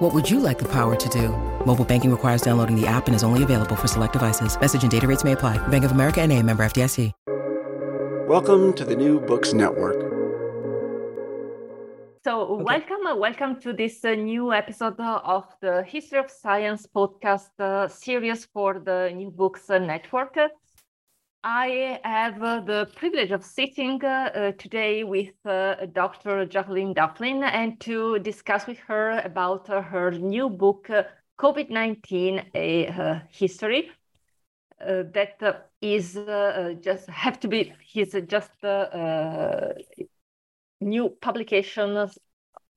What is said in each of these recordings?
What would you like the power to do? Mobile banking requires downloading the app and is only available for select devices. Message and data rates may apply. Bank of America and a member FDIC. Welcome to the New Books Network. So, okay. welcome, uh, welcome to this uh, new episode of the History of Science podcast uh, series for the New Books uh, Network. I have uh, the privilege of sitting uh, today with Dr. Jacalyn Duffin and to discuss with her about her new book, COVID 19 A History uh, that uh, is uh, just have to be his just new publications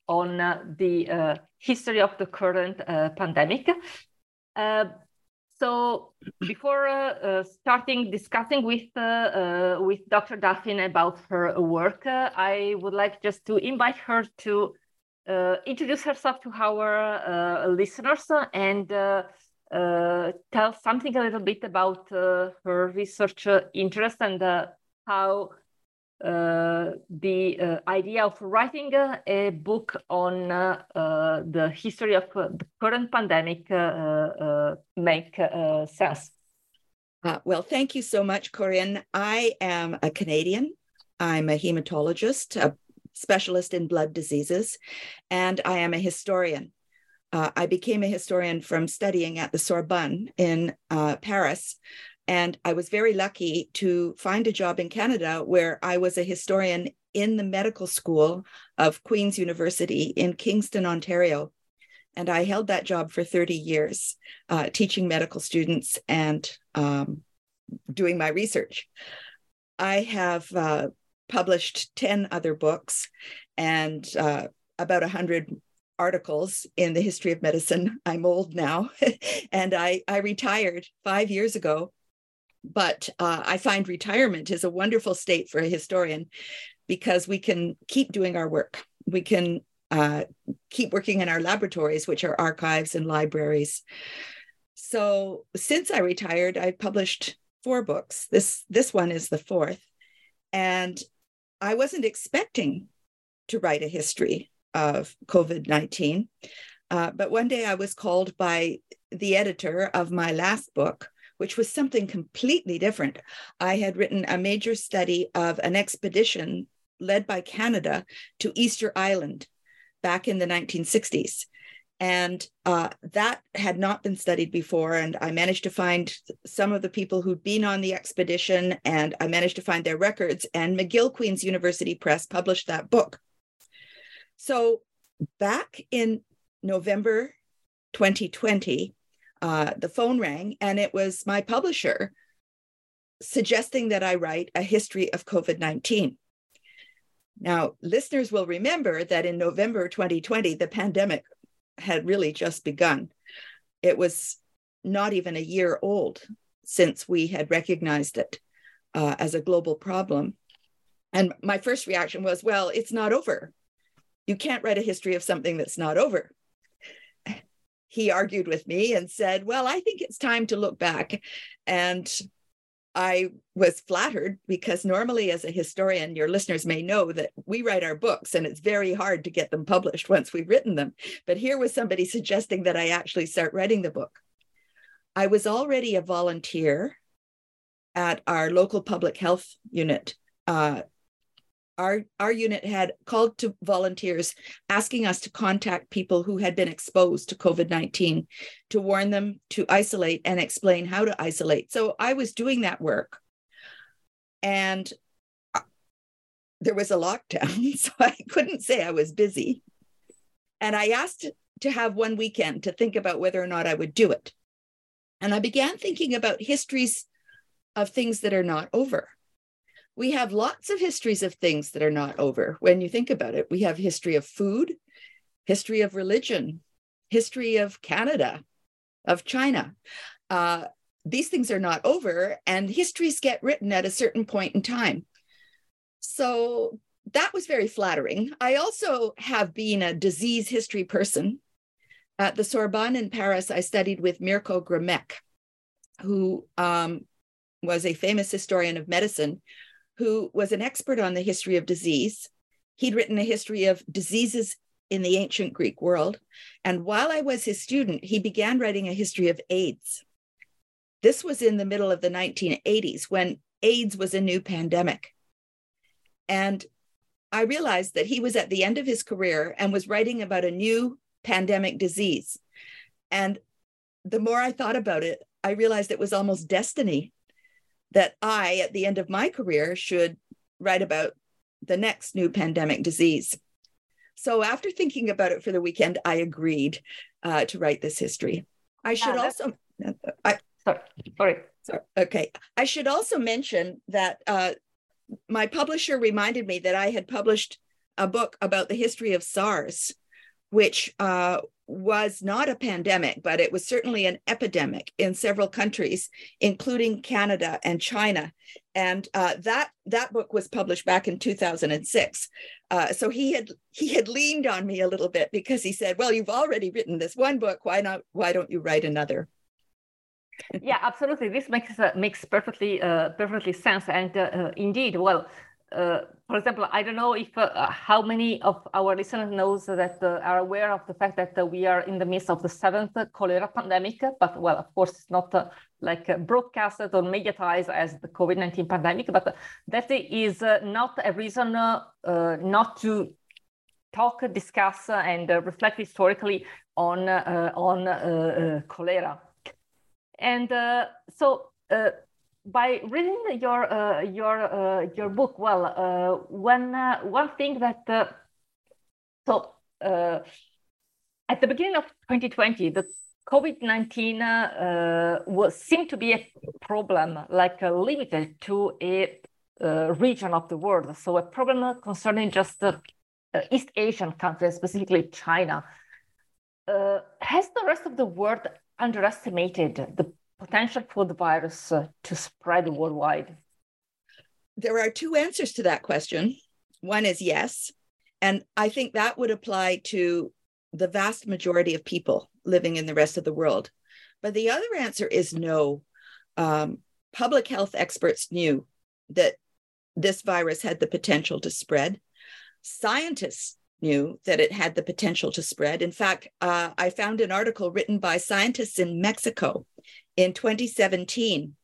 on the history of the current pandemic. So before uh, uh, starting discussing with uh, with Dr. Duffin about her work, I would like just to invite her to introduce herself to our listeners and uh, tell something a little bit about uh, her research uh, interest and how the uh, idea of writing a book on uh, uh, the history of the current pandemic make sense. Uh, well, thank you so much, Corinne. I am a Canadian. I'm a hematologist, a specialist in blood diseases, and I am a historian uh, I became a historian from studying at the Sorbonne in uh, Paris. And I was very lucky to find a job in Canada where I was a historian in the medical school of Queen's University in Kingston, Ontario. And I held that job for 30 years, uh, teaching medical students and um, doing my research. I have uh, published 10 other books and uh, about 100 articles in the history of medicine. I'm old now, and I, I retired five years ago. But uh, I find retirement is a wonderful state for a historian because we can keep doing our work. We can uh, keep working in our laboratories, which are archives and libraries. So since I retired, I've published four books. This this one is the fourth, and I wasn't expecting to write a history of COVID 19. Uh, but one day I was called by the editor of my last book, which was something completely different. I had written a major study of an expedition led by Canada to Easter Island back in the 1960s. And uh, that had not been studied before. And I managed to find some of the people who'd been on the expedition, and I managed to find their records. And McGill Queen's University Press published that book. So back in November 2020, uh, the phone rang and it was my publisher suggesting that I write a history of COVID 19. Now, listeners will remember that in November 2020, the pandemic had really just begun. It was not even a year old since we had recognized it uh, as a global problem. And my first reaction was, well, it's not over you can't write a history of something that's not over. He argued with me and said, Well, I think it's time to look back. And I was flattered because normally, as a historian, your listeners may know that we write our books and it's very hard to get them published once we've written them. But here was somebody suggesting that I actually start writing the book. I was already a volunteer at our local public health unit uh, our our unit had called to volunteers asking us to contact people who had been exposed to covid-19 to warn them to isolate and explain how to isolate. So i was doing that work. And uh, there was a lockdown so i couldn't say i was busy. And i asked to have one weekend to think about whether or not i would do it. And i began thinking about histories of things that are not over we have lots of histories of things that are not over when you think about it we have history of food history of religion history of canada of china uh, these things are not over and histories get written at a certain point in time. So that was very flattering. I also have been a disease history person. At the Sorbonne in Paris, I studied with Mirko Grmek, who um, was a famous historian of medicine, who was an expert on the history of disease. He'd written a history of diseases in the ancient Greek world. And while I was his student, he began writing a history of AIDS. This was in the middle of the 1980s when AIDS was a new pandemic. And I realized that he was at the end of his career and was writing about a new pandemic disease. And the more I thought about it, I realized it was almost destiny that I, at the end of my career, should write about the next new pandemic disease. So, after thinking about it for the weekend, I agreed uh, to write this history. I should also. I, sorry, sorry. Sorry. Okay. I should also mention that uh, my publisher reminded me that I had published a book about the history of SARS, which uh, was not a pandemic, but it was certainly an epidemic in several countries, including Canada and China. And uh, that that book was published back in 2006. Uh, so he had he had leaned on me a little bit because he said, "Well, you've already written this one book. Why not? Why don't you write another?" yeah, absolutely. This makes uh, makes perfectly uh, perfectly sense. And uh, indeed, well, Uh, for example, I don't know if uh, how many of our listeners knows that uh, are aware of the fact that uh, we are in the midst of the seventh cholera pandemic. But well, of course, it's not like broadcasted or mediatized as the COVID nineteen pandemic. But that is not a reason not to talk, discuss, and reflect historically on on cholera. And uh, so uh, by reading your uh, your uh, your book, well, uh, one uh, one thing that so at the beginning of 2020, the COVID-19 uh, was seemed to be a problem, like uh, limited to a uh, region of the world. So a problem concerning just the East Asian countries, specifically China. has the rest of the world underestimated the potential for the virus uh, to spread worldwide? There are two answers to that question. One is yes. And I think that would apply to the vast majority of people living in the rest of the world. But the other answer is no. Um, public health experts knew that this virus had the potential to spread. Scientists knew that it had the potential to spread. In fact, uh, I found an article written by scientists in Mexico in 2017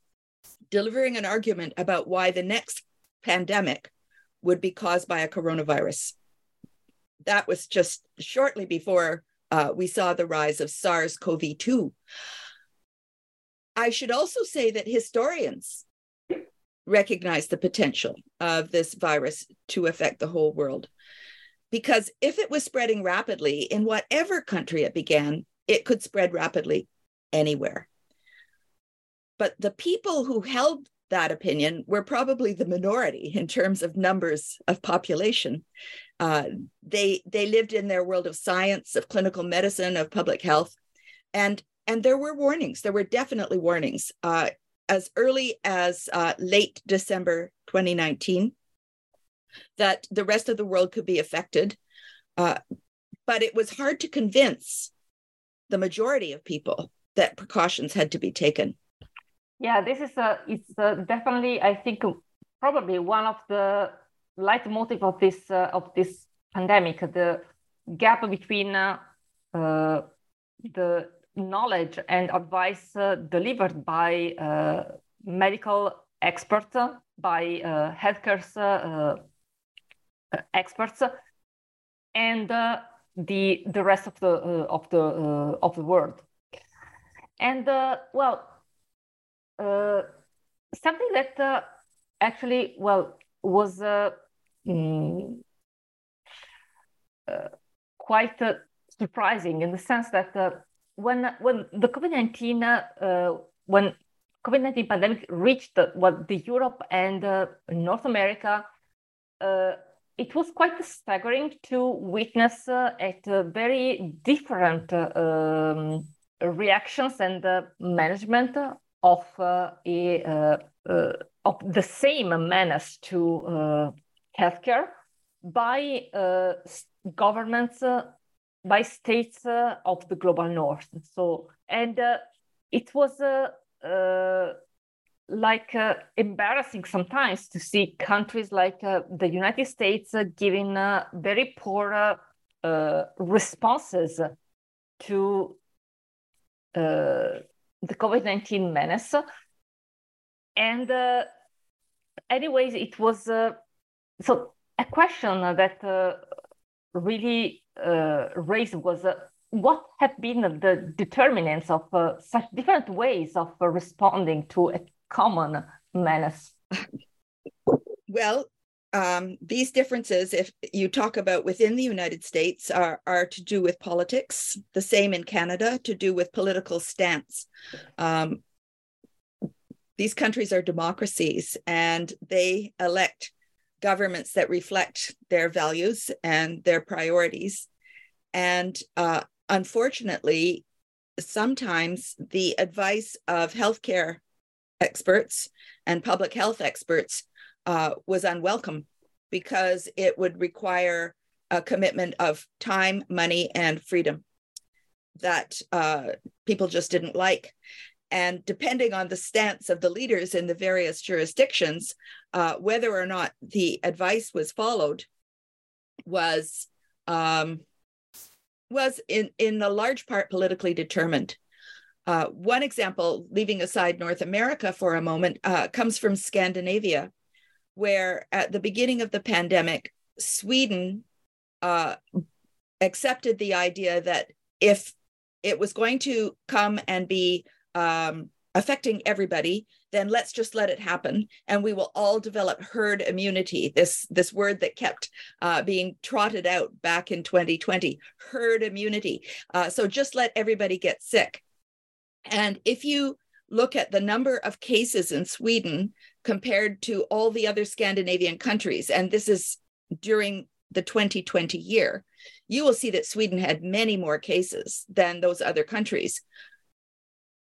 delivering an argument about why the next pandemic would be caused by a coronavirus. That was just shortly before uh, we saw the rise of SARS CoV 2. I should also say that historians recognize the potential of this virus to affect the whole world. Because if it was spreading rapidly in whatever country it began, it could spread rapidly anywhere. But the people who held that opinion were probably the minority in terms of numbers of population. Uh, they they lived in their world of science, of clinical medicine, of public health, and and there were warnings. There were definitely warnings uh, as early as uh, late December 2019 that the rest of the world could be affected. Uh, but it was hard to convince the majority of people that precautions had to be taken. Yeah, this is a, it's a definitely, I think, probably one of the leitmotif of this uh, of this pandemic, the gap between uh, uh, the knowledge and advice uh, delivered by uh, medical experts, by uh, healthcare experts and uh, the the rest of the uh, of the uh, of the world. And uh, well, uh, something that uh, actually well was mm, quite surprising in the sense that when when the COVID nineteen when COVID nineteen pandemic reached what the Europe and North America, uh, it was quite staggering to witness uh, at uh, very different uh, um, reactions and management of uh, a uh, of the same menace to healthcare by governments, by states of the global north. So, and it was like uh, embarrassing sometimes to see countries like uh, the United States uh, giving very poor responses to the COVID 19 menace. And, uh, anyways, it was uh, so a question that uh, really uh, raised was uh, what have been the determinants of uh, such different ways of responding to a common menace? Well, um, these differences, if you talk about within the United States, are, are to do with politics. The same in Canada, to do with political stance. Um, these countries are democracies and they elect governments that reflect their values and their priorities. And uh, unfortunately, sometimes the advice of healthcare experts and public health experts uh, was unwelcome because it would require a commitment of time, money, and freedom that uh, people just didn't like. And depending on the stance of the leaders in the various jurisdictions, uh, whether or not the advice was followed was um, was in in a large part politically determined. Uh, one example, leaving aside North America for a moment, uh, comes from Scandinavia, where at the beginning of the pandemic, Sweden uh, accepted the idea that if it was going to come and be um, affecting everybody, then let's just let it happen, and we will all develop herd immunity. This this word that kept uh, being trotted out back in 2020, herd immunity. Uh, so just let everybody get sick. And if you look at the number of cases in Sweden compared to all the other Scandinavian countries, and this is during the 2020 year, you will see that Sweden had many more cases than those other countries,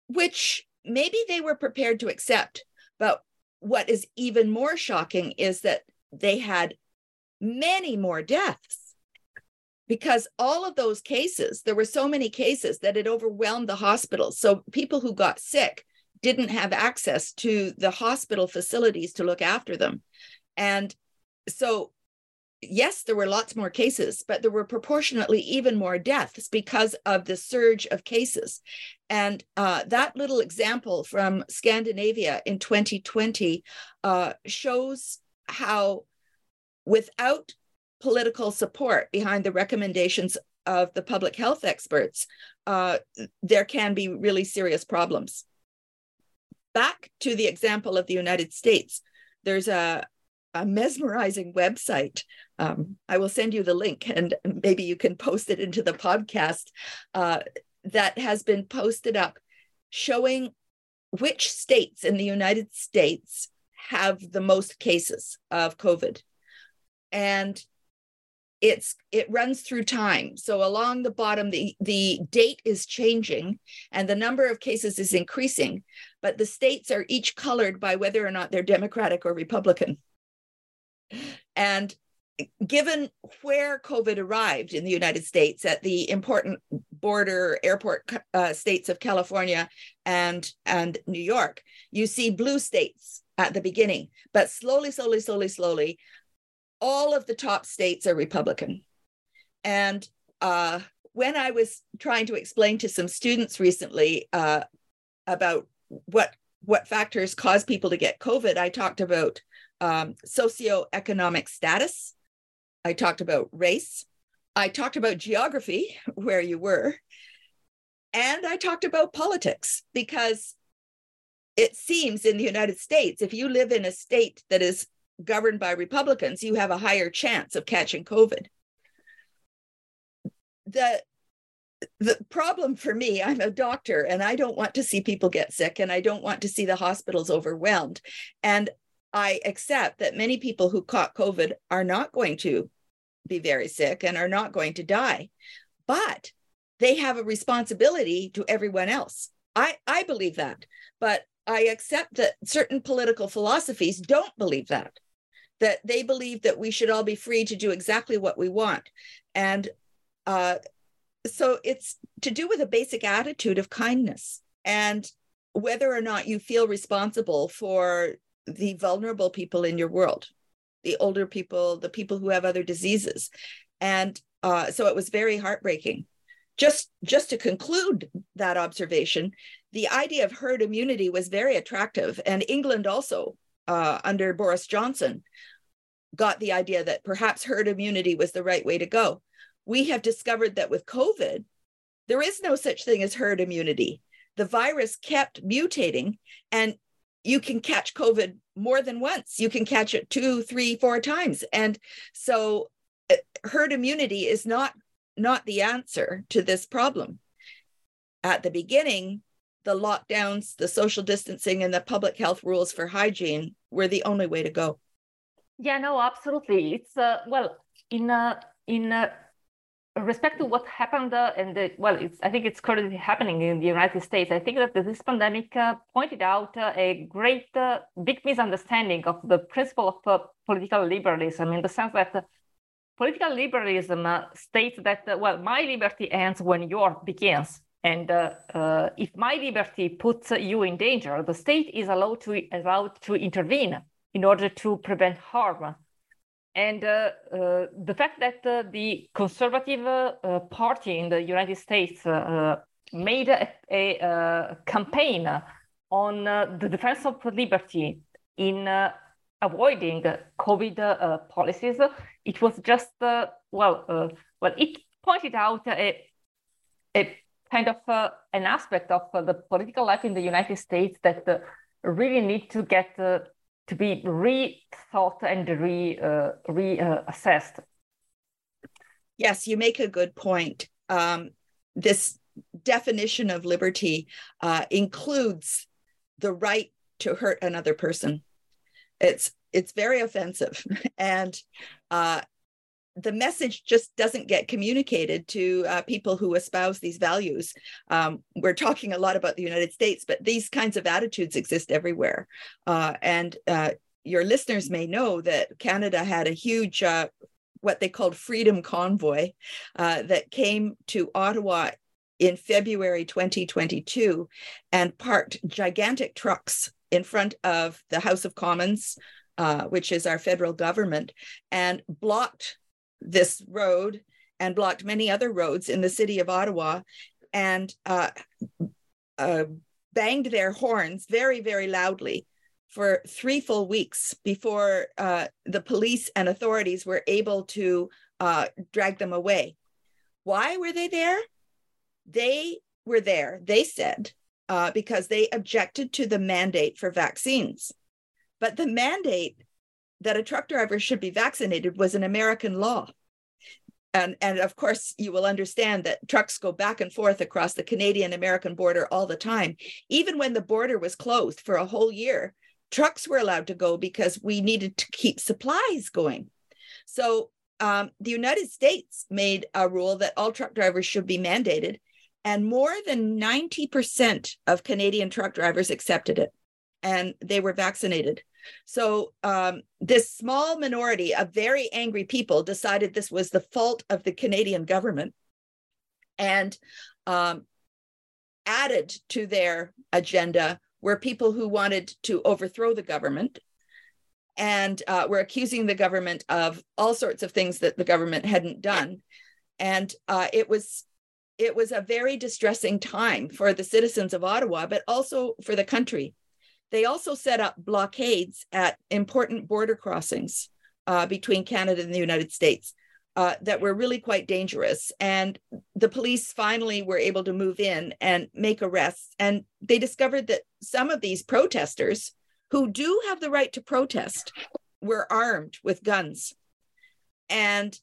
which maybe they were prepared to accept. But what is even more shocking is that they had many more deaths because all of those cases, there were so many cases that it overwhelmed the hospitals. So people who got sick didn't have access to the hospital facilities to look after them. And so, yes, there were lots more cases, but there were proportionately even more deaths because of the surge of cases. And uh, that little example from Scandinavia in 2020 uh, shows how, without political support behind the recommendations of the public health experts, uh, there can be really serious problems back to the example of the United States, there's a, a mesmerizing website. Um, I will send you the link and maybe you can post it into the podcast uh, that has been posted up showing which states in the United States have the most cases of COVID. And it's it runs through time. So along the bottom the the date is changing and the number of cases is increasing but the states are each colored by whether or not they're democratic or republican. And given where covid arrived in the united states at the important border airport uh, states of california and and new york you see blue states at the beginning but slowly slowly slowly slowly all of the top states are Republican. And uh, when I was trying to explain to some students recently uh, about what what factors cause people to get COVID, I talked about um, socioeconomic status. I talked about race. I talked about geography, where you were. And I talked about politics because it seems in the United States, if you live in a state that is governed by Republicans, you have a higher chance of catching COVID. The the problem for me, I'm a doctor and I don't want to see people get sick and I don't want to see the hospitals overwhelmed. And I accept that many people who caught COVID are not going to be very sick and are not going to die, but they have a responsibility to everyone else. I, I believe that. But I accept that certain political philosophies don't believe that, that they believe that we should all be free to do exactly what we want. And uh, so it's to do with a basic attitude of kindness and whether or not you feel responsible for the vulnerable people in your world, the older people, the people who have other diseases. And uh, so it was very heartbreaking. Just, just to conclude that observation, the idea of herd immunity was very attractive. And England also, uh, under Boris Johnson, got the idea that perhaps herd immunity was the right way to go. We have discovered that with COVID, there is no such thing as herd immunity. The virus kept mutating, and you can catch COVID more than once. You can catch it two, three, four times. And so uh, herd immunity is not not the answer to this problem. At the beginning, the lockdowns, the social distancing, and the public health rules for hygiene were the only way to go. Yeah, no, absolutely. It's uh, well in uh, in uh, respect to what happened, uh, and the, well, it's I think it's currently happening in the United States. I think that this pandemic uh, pointed out uh, a great uh, big misunderstanding of the principle of uh, political liberalism in the sense that uh, political liberalism states that well, my liberty ends when yours begins. And if my liberty puts you in danger, the state is allowed to allowed to intervene in order to prevent harm. And uh, uh, the fact that uh, the conservative uh, party in the United States uh, uh, made a, a, a, campaign on the defense of liberty in avoiding COVID policies, it was just well, well, it pointed out a, a kind of an aspect of the political life in the United States that really need to get to be rethought and re uh, reassessed. Yes, you make a good point. Um, this definition of liberty uh, includes the right to hurt another person. It's it's very offensive, and uh, the message just doesn't get communicated to uh, people who espouse these values. Um, we're talking a lot about the United States, but these kinds of attitudes exist everywhere. Uh, and uh, your listeners may know that Canada had a huge, uh, what they called Freedom Convoy, uh, that came to Ottawa in February 2022 and parked gigantic trucks in front of the House of Commons. Uh, which is our federal government, and blocked this road and blocked many other roads in the city of Ottawa and uh, uh, banged their horns very, very loudly for three full weeks before uh, the police and authorities were able to uh, drag them away. Why were they there? They were there, they said, uh, because they objected to the mandate for vaccines. But the mandate that a truck driver should be vaccinated was an American law. And, and of course, you will understand that trucks go back and forth across the Canadian American border all the time. Even when the border was closed for a whole year, trucks were allowed to go because we needed to keep supplies going. So um, the United States made a rule that all truck drivers should be mandated, and more than 90% of Canadian truck drivers accepted it and they were vaccinated. So um, this small minority of very angry people decided this was the fault of the Canadian government and um, added to their agenda were people who wanted to overthrow the government and uh, were accusing the government of all sorts of things that the government hadn't done. And uh, it was it was a very distressing time for the citizens of Ottawa, but also for the country they also set up blockades at important border crossings uh, between Canada and the United States uh, that were really quite dangerous. And the police finally were able to move in and make arrests. And they discovered that some of these protesters who do have the right to protest were armed with guns. And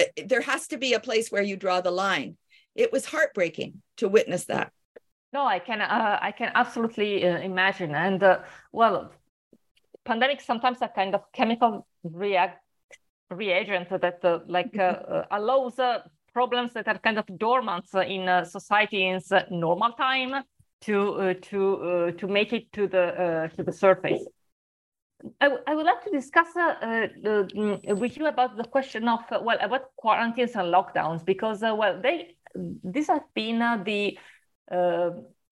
uh, there has to be a place where you draw the line. It was heartbreaking to witness that. No, I can uh, I can absolutely uh, imagine. And uh, well, pandemics sometimes are kind of chemical react reagent that uh, like uh, uh, allows problems that are kind of dormant in society in normal time to uh, to uh, to make it to the uh, to the surface. I, I would like to discuss mm, with you about the question of well about quarantines and lockdowns because well they these have been the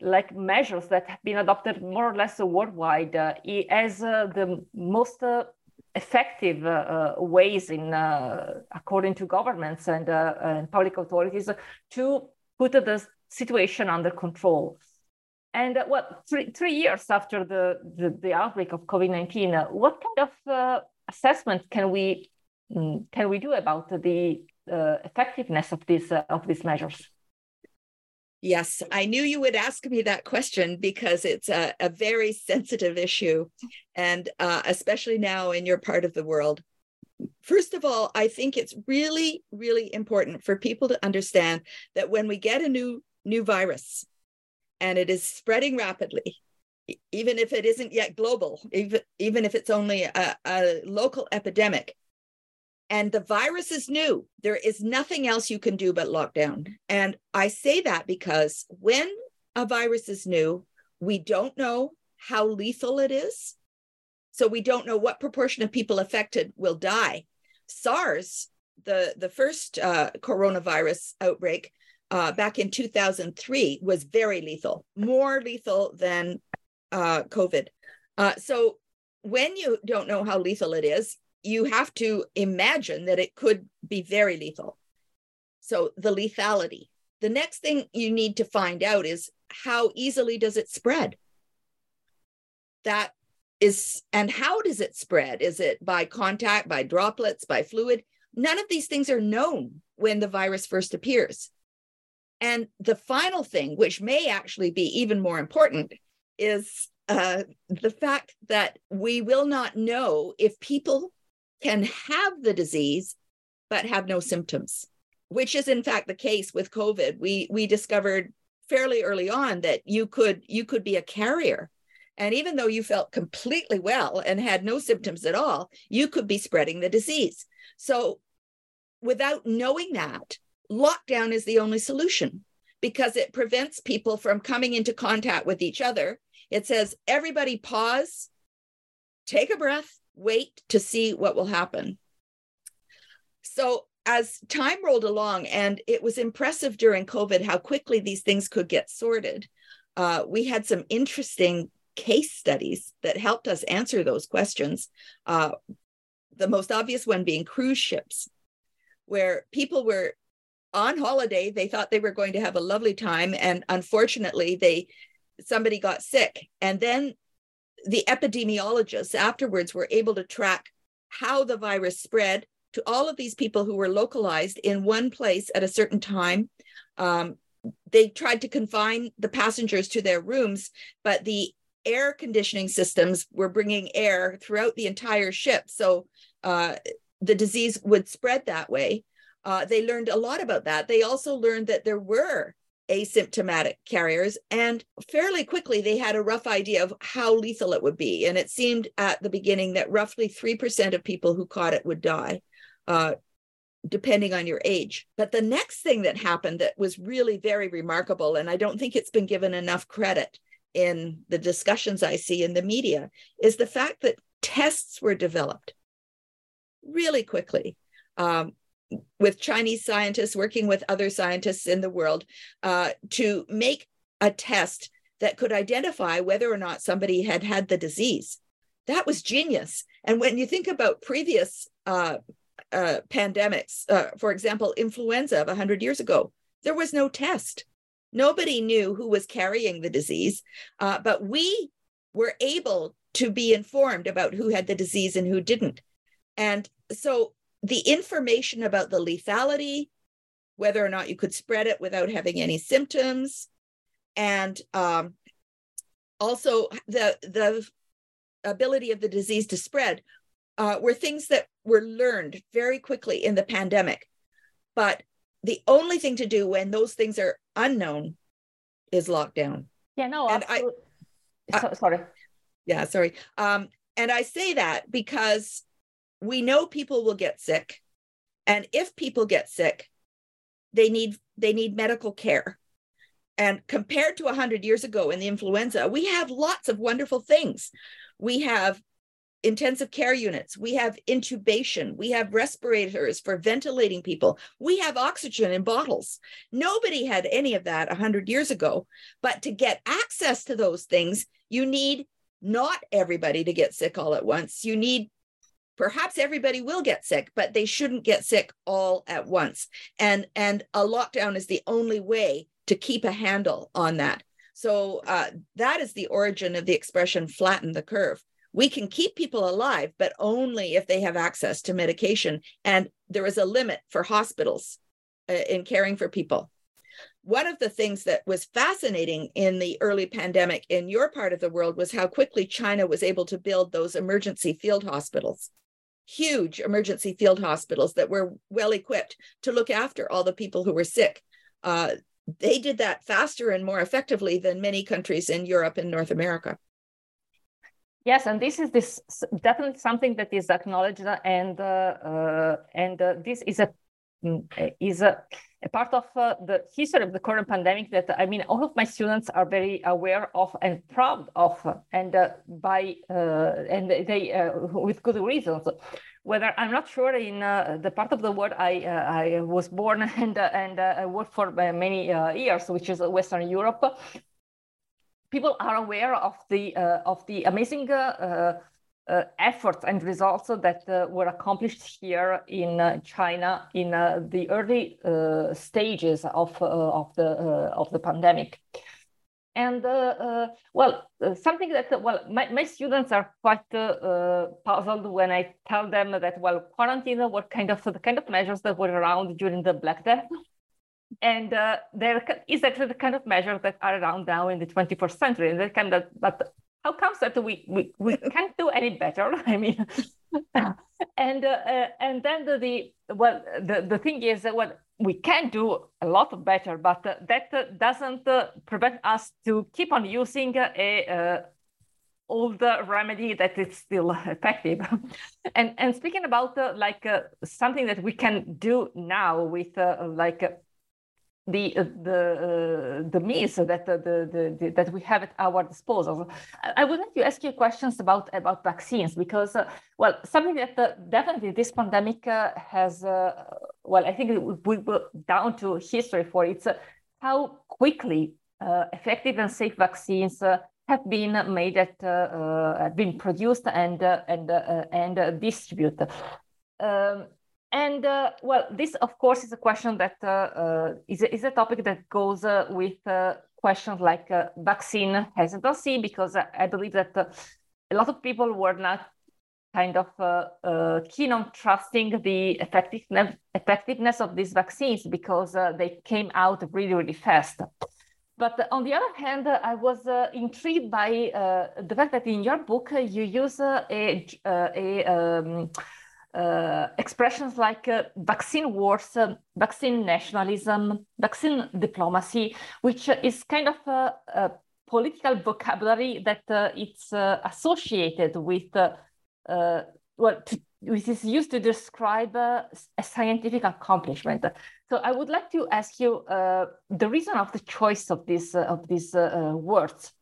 like measures that have been adopted more or less worldwide uh, as uh, the most uh, effective ways in according to governments and, and public authorities to put the situation under control. And uh, what three, three years after the, the, the outbreak of COVID-19, uh, what kind of uh, assessment can we mm, can we do about the uh, effectiveness of these uh, of these measures? Yes, I knew you would ask me that question because it's a, a very sensitive issue, and uh, especially now in your part of the world. First of all, I think it's really, really important for people to understand that when we get a new new virus, and it is spreading rapidly, even if it isn't yet global, even, even if it's only a, a local epidemic. And the virus is new. There is nothing else you can do but lockdown. And I say that because when a virus is new, we don't know how lethal it is. So we don't know what proportion of people affected will die. SARS, the, the first uh, coronavirus outbreak, uh, back in 2003 was very lethal, more lethal than uh, COVID. Uh, so when you don't know how lethal it is, you have to imagine that it could be very lethal. So the lethality. The next thing you need to find out is how easily does it spread? That is, and how does it spread? Is it by contact, by droplets, by fluid? None of these things are known when the virus first appears. And the final thing, which may actually be even more important, is uh, the fact that we will not know if people can have the disease but have no symptoms, which is in fact the case with COVID. We we discovered fairly early on that you could you could be a carrier and even though you felt completely well and had no symptoms at all, you could be spreading the disease. So, without knowing that, lockdown is the only solution because it prevents people from coming into contact with each other. It says, everybody pause, take a breath, wait to see what will happen. So, as time rolled along, and it was impressive during COVID how quickly these things could get sorted, uh, we had some interesting case studies that helped us answer those questions. Uh, the most obvious one being cruise ships, where people were on holiday they thought they were going to have a lovely time and unfortunately they somebody got sick and then the epidemiologists afterwards were able to track how the virus spread to all of these people who were localized in one place at a certain time. Um, they tried to confine the passengers to their rooms but the air conditioning systems were bringing air throughout the entire ship. So uh, the disease would spread that way. Uh, they learned a lot about that. They also learned that there were asymptomatic carriers, and fairly quickly they had a rough idea of how lethal it would be. And it seemed at the beginning that roughly 3% of people who caught it would die. Uh, depending on your age. But the next thing that happened that was really very remarkable, and I don't think it's been given enough credit in the discussions I see in the media, is the fact that tests were developed really quickly. Um, with Chinese scientists working with other scientists in the world uh, to make a test that could identify whether or not somebody had had the disease. That was genius. And when you think about previous uh, uh, pandemics, uh, for example, influenza of 100 years ago, there was no test. Nobody knew who was carrying the disease, uh, but we were able to be informed about who had the disease and who didn't. And so the information about the lethality, whether or not you could spread it without having any symptoms, and um, also the the ability of the disease to spread uh, were things that were learned very quickly in the pandemic. But the only thing to do when those things are unknown is lockdown. Yeah, no, and I, so, sorry. Yeah, sorry. Um, and I say that because we know people will get sick and if people get sick they need they need medical care and compared to 100 years ago in the influenza, we have lots of wonderful things. We have intensive care units, we have intubation, we have respirators for ventilating people, we have oxygen in bottles. Nobody had any of that 100 years ago. But to get access to those things, you need not everybody to get sick all at once. You need perhaps everybody will get sick but they shouldn't get sick all at once. And and a lockdown is the only way to keep a handle on that. So uh, that is the origin of the expression flatten the curve. We can keep people alive but only if they have access to medication. And there is a limit for hospitals uh, in caring for people. One of the things that was fascinating in the early pandemic in your part of the world was how quickly China was able to build those emergency field hospitals huge emergency field hospitals that were well equipped to look after all the people who were sick. Uh, they did that faster and more effectively than many countries in Europe and North America. Yes, and this is this definitely something that is acknowledged, and uh, uh, and uh, this is a is a a part of uh, the history of the current pandemic that I mean, all of my students are very aware of and proud of, and uh, by uh, and they uh, with good reasons. Whether I'm not sure in uh, the part of the world I uh, I was born and and I worked for many years, which is Western Europe. People are aware of the of the amazing uh, efforts and results that uh, were accomplished here in uh, China in uh, the early uh, stages of, of, the, of the pandemic. And well, something that, well, my, my students are quite puzzled when I tell them that, well, quarantine were kind of the kind of measures that were around during the Black Death. And there is actually the kind of measures that are around now in the 21st century. And that kind of, but how comes that we we, we can't do any better? I mean and uh, uh, and then the, the well the, the thing is that what we can do a lot better but uh, that uh, doesn't uh, prevent us to keep on using a uh, old remedy that is still effective. And and speaking about like something that we can do now with like the uh, the uh, the means that uh, the, the, the, that we have at our disposal. I would like to ask you questions about about vaccines because uh, well something that uh, definitely this pandemic uh, has well I think we will down to history for it's how quickly effective and safe vaccines have been made at have been produced and and and distributed. Um, and uh, well, this, of course, is a question that uh, uh, is a, is a topic that goes uh, with uh, questions like uh, vaccine hesitancy, because I believe that a lot of people were not kind of keen on trusting the effectiveness, effectiveness of these vaccines because they came out really, really fast. But on the other hand, I was intrigued by the fact that in your book, you use a, a um, uh, expressions like uh, vaccine wars, uh, vaccine nationalism, vaccine diplomacy, which is kind of a, a political vocabulary that uh, it's uh, associated with, uh, well, to, which is used to describe a scientific accomplishment. So I would like to ask you the reason of the choice of this of these words.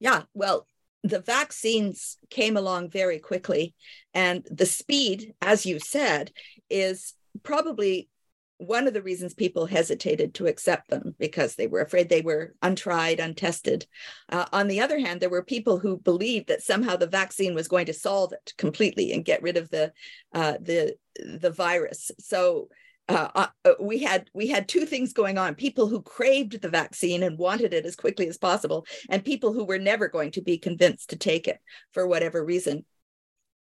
Yeah, well, the vaccines came along very quickly. And the speed, as you said, is probably one of the reasons people hesitated to accept them because they were afraid they were untried, untested. Uh, on the other hand, there were people who believed that somehow the vaccine was going to solve it completely and get rid of the uh, the the virus. So uh, uh, uh, we had we had two things going on people who craved the vaccine and wanted it as quickly as possible and people who were never going to be convinced to take it for whatever reason.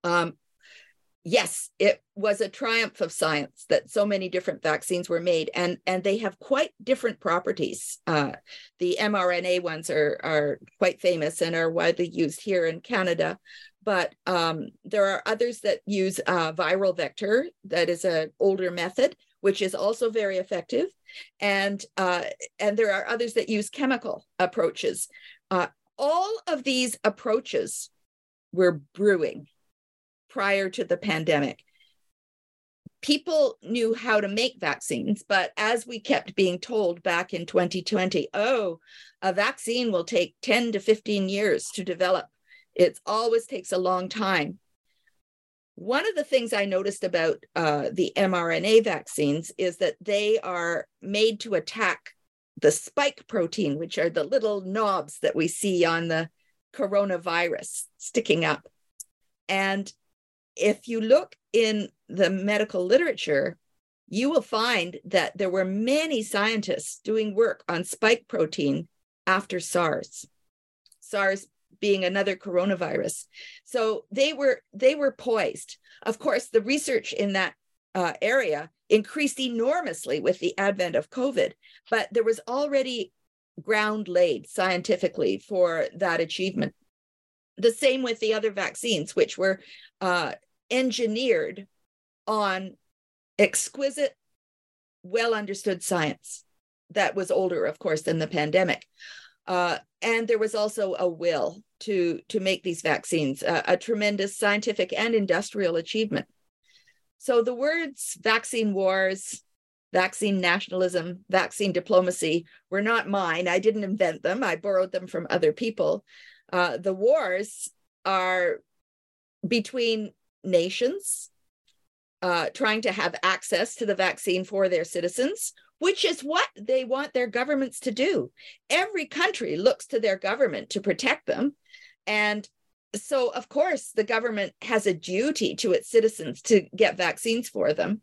Um, yes it was a triumph of science that so many different vaccines were made and and they have quite different properties. Uh, the mrna ones are are quite famous and are widely used here in canada but um, there are others that use uh, viral vector. That is an older method which is also very effective. And uh, and there are others that use chemical approaches. Uh, all of these approaches were brewing prior to the pandemic. People knew how to make vaccines, but as we kept being told back in 2020, oh, a vaccine will take 10 to 15 years to develop. It always takes a long time. One of the things I noticed about uh, the mRNA vaccines is that they are made to attack the spike protein, which are the little knobs that we see on the coronavirus sticking up. And if you look in the medical literature, you will find that there were many scientists doing work on spike protein after SARS. SARS being another coronavirus. So they were they were poised. Of course, the research in that uh, area increased enormously with the advent of COVID, but there was already ground laid scientifically for that achievement. The same with the other vaccines, which were uh, engineered on exquisite, well understood science that was older, of course, than the pandemic. Uh, and there was also a will to, to make these vaccines, uh, a tremendous scientific and industrial achievement. So the words vaccine wars, vaccine nationalism, vaccine diplomacy were not mine. I didn't invent them, I borrowed them from other people. Uh, the wars are between nations uh, trying to have access to the vaccine for their citizens, which is what they want their governments to do. Every country looks to their government to protect them. And so, of course, the government has a duty to its citizens to get vaccines for them.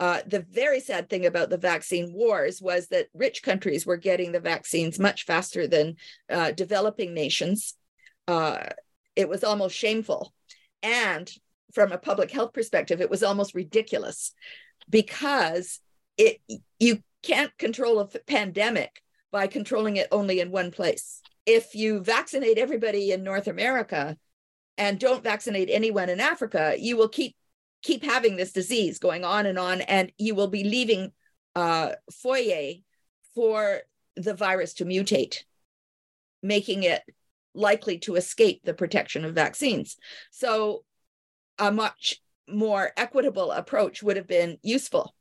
Uh, the very sad thing about the vaccine wars was that rich countries were getting the vaccines much faster than uh, developing nations. Uh, it was almost shameful. And from a public health perspective, it was almost ridiculous because it you can't control a pandemic by controlling it only in one place. If you vaccinate everybody in North America and don't vaccinate anyone in Africa, you will keep keep having this disease going on and on, and you will be leaving uh, foyer for the virus to mutate, making it likely to escape the protection of vaccines. So a much more equitable approach would have been useful.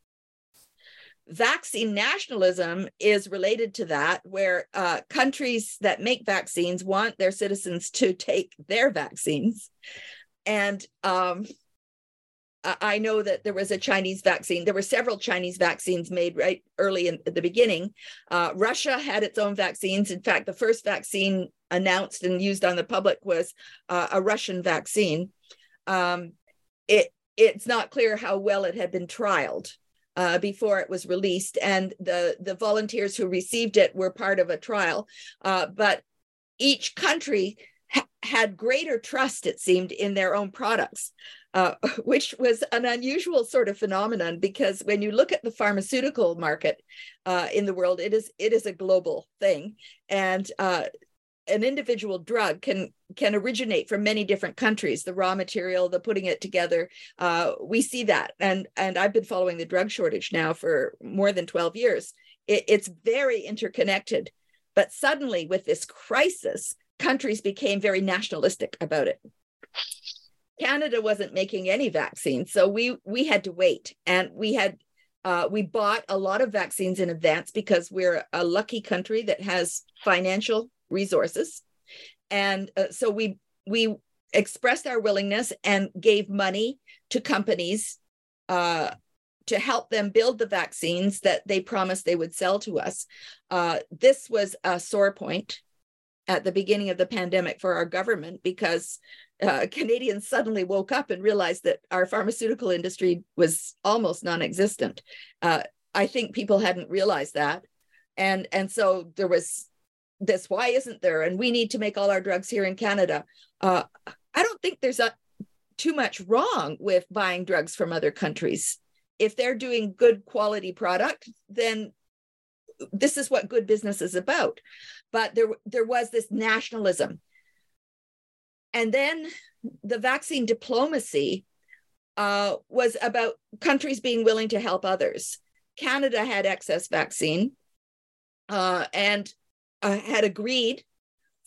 Vaccine nationalism is related to that, where uh, countries that make vaccines want their citizens to take their vaccines. And um, I know that there was a Chinese vaccine. There were several Chinese vaccines made right early in the beginning. Uh, Russia had its own vaccines. In fact, the first vaccine announced and used on the public was uh, a Russian vaccine um, it it's not clear how well it had been trialed uh, before it was released, and the the volunteers who received it were part of a trial. Uh, but each country ha- had greater trust, it seemed, in their own products. Uh, which was an unusual sort of phenomenon because when you look at the pharmaceutical market uh, in the world, it is it is a global thing, and uh, an individual drug can can originate from many different countries the raw material the putting it together uh, we see that. And and i've been following the drug shortage now for more than 12 years. It, it's very interconnected. But suddenly with this crisis countries became very nationalistic about it. Canada wasn't making any vaccines so we we had to wait. And we had uh, we bought a lot of vaccines in advance because we're a lucky country that has financial resources. And uh, so we we expressed our willingness and gave money to companies uh, to help them build the vaccines that they promised they would sell to us. Uh, this was a sore point at the beginning of the pandemic for our government because uh, Canadians suddenly woke up and realized that our pharmaceutical industry was almost non-existent. Uh, I think people hadn't realized that, and and so there was this why isn't there? And we need to make all our drugs here in canada. Uh, i don't think there's a, too much wrong with buying drugs from other countries. If they're doing good quality product then this is what good business is about. But there there was this nationalism. And then the vaccine diplomacy uh, was about countries being willing to help others. Canada had excess vaccine uh, and uh, had agreed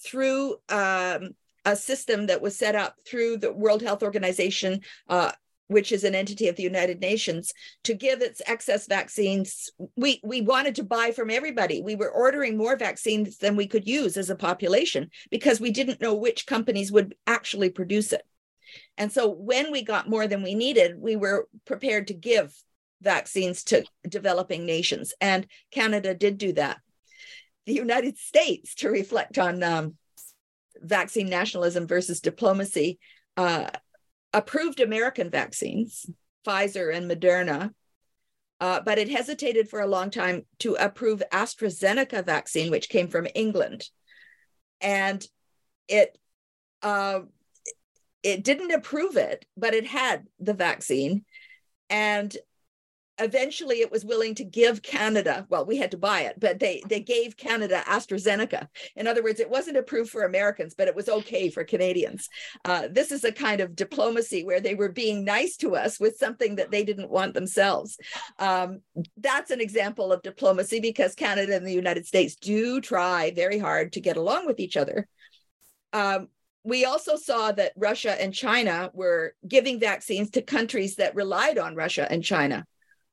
through um, a system that was set up through the World Health Organization uh, which is an entity of the United Nations, to give its excess vaccines. We we wanted to buy from everybody. We were ordering more vaccines than we could use as a population because we didn't know which companies would actually produce it. And so when we got more than we needed, we were prepared to give vaccines to developing nations. And Canada did do that. The United States, to reflect on um, vaccine nationalism versus diplomacy, uh, approved American vaccines, Pfizer and Moderna, uh, but it hesitated for a long time to approve AstraZeneca vaccine, which came from England, and it uh, it didn't approve it, but it had the vaccine, and eventually it was willing to give Canada, well, we had to buy it, but they they gave Canada AstraZeneca. In other words, it wasn't approved for Americans, but it was okay for Canadians. Uh, this is a kind of diplomacy where they were being nice to us with something that they didn't want themselves. Um, that's an example of diplomacy because Canada and the United States do try very hard to get along with each other. Um, we also saw that Russia and China were giving vaccines to countries that relied on Russia and China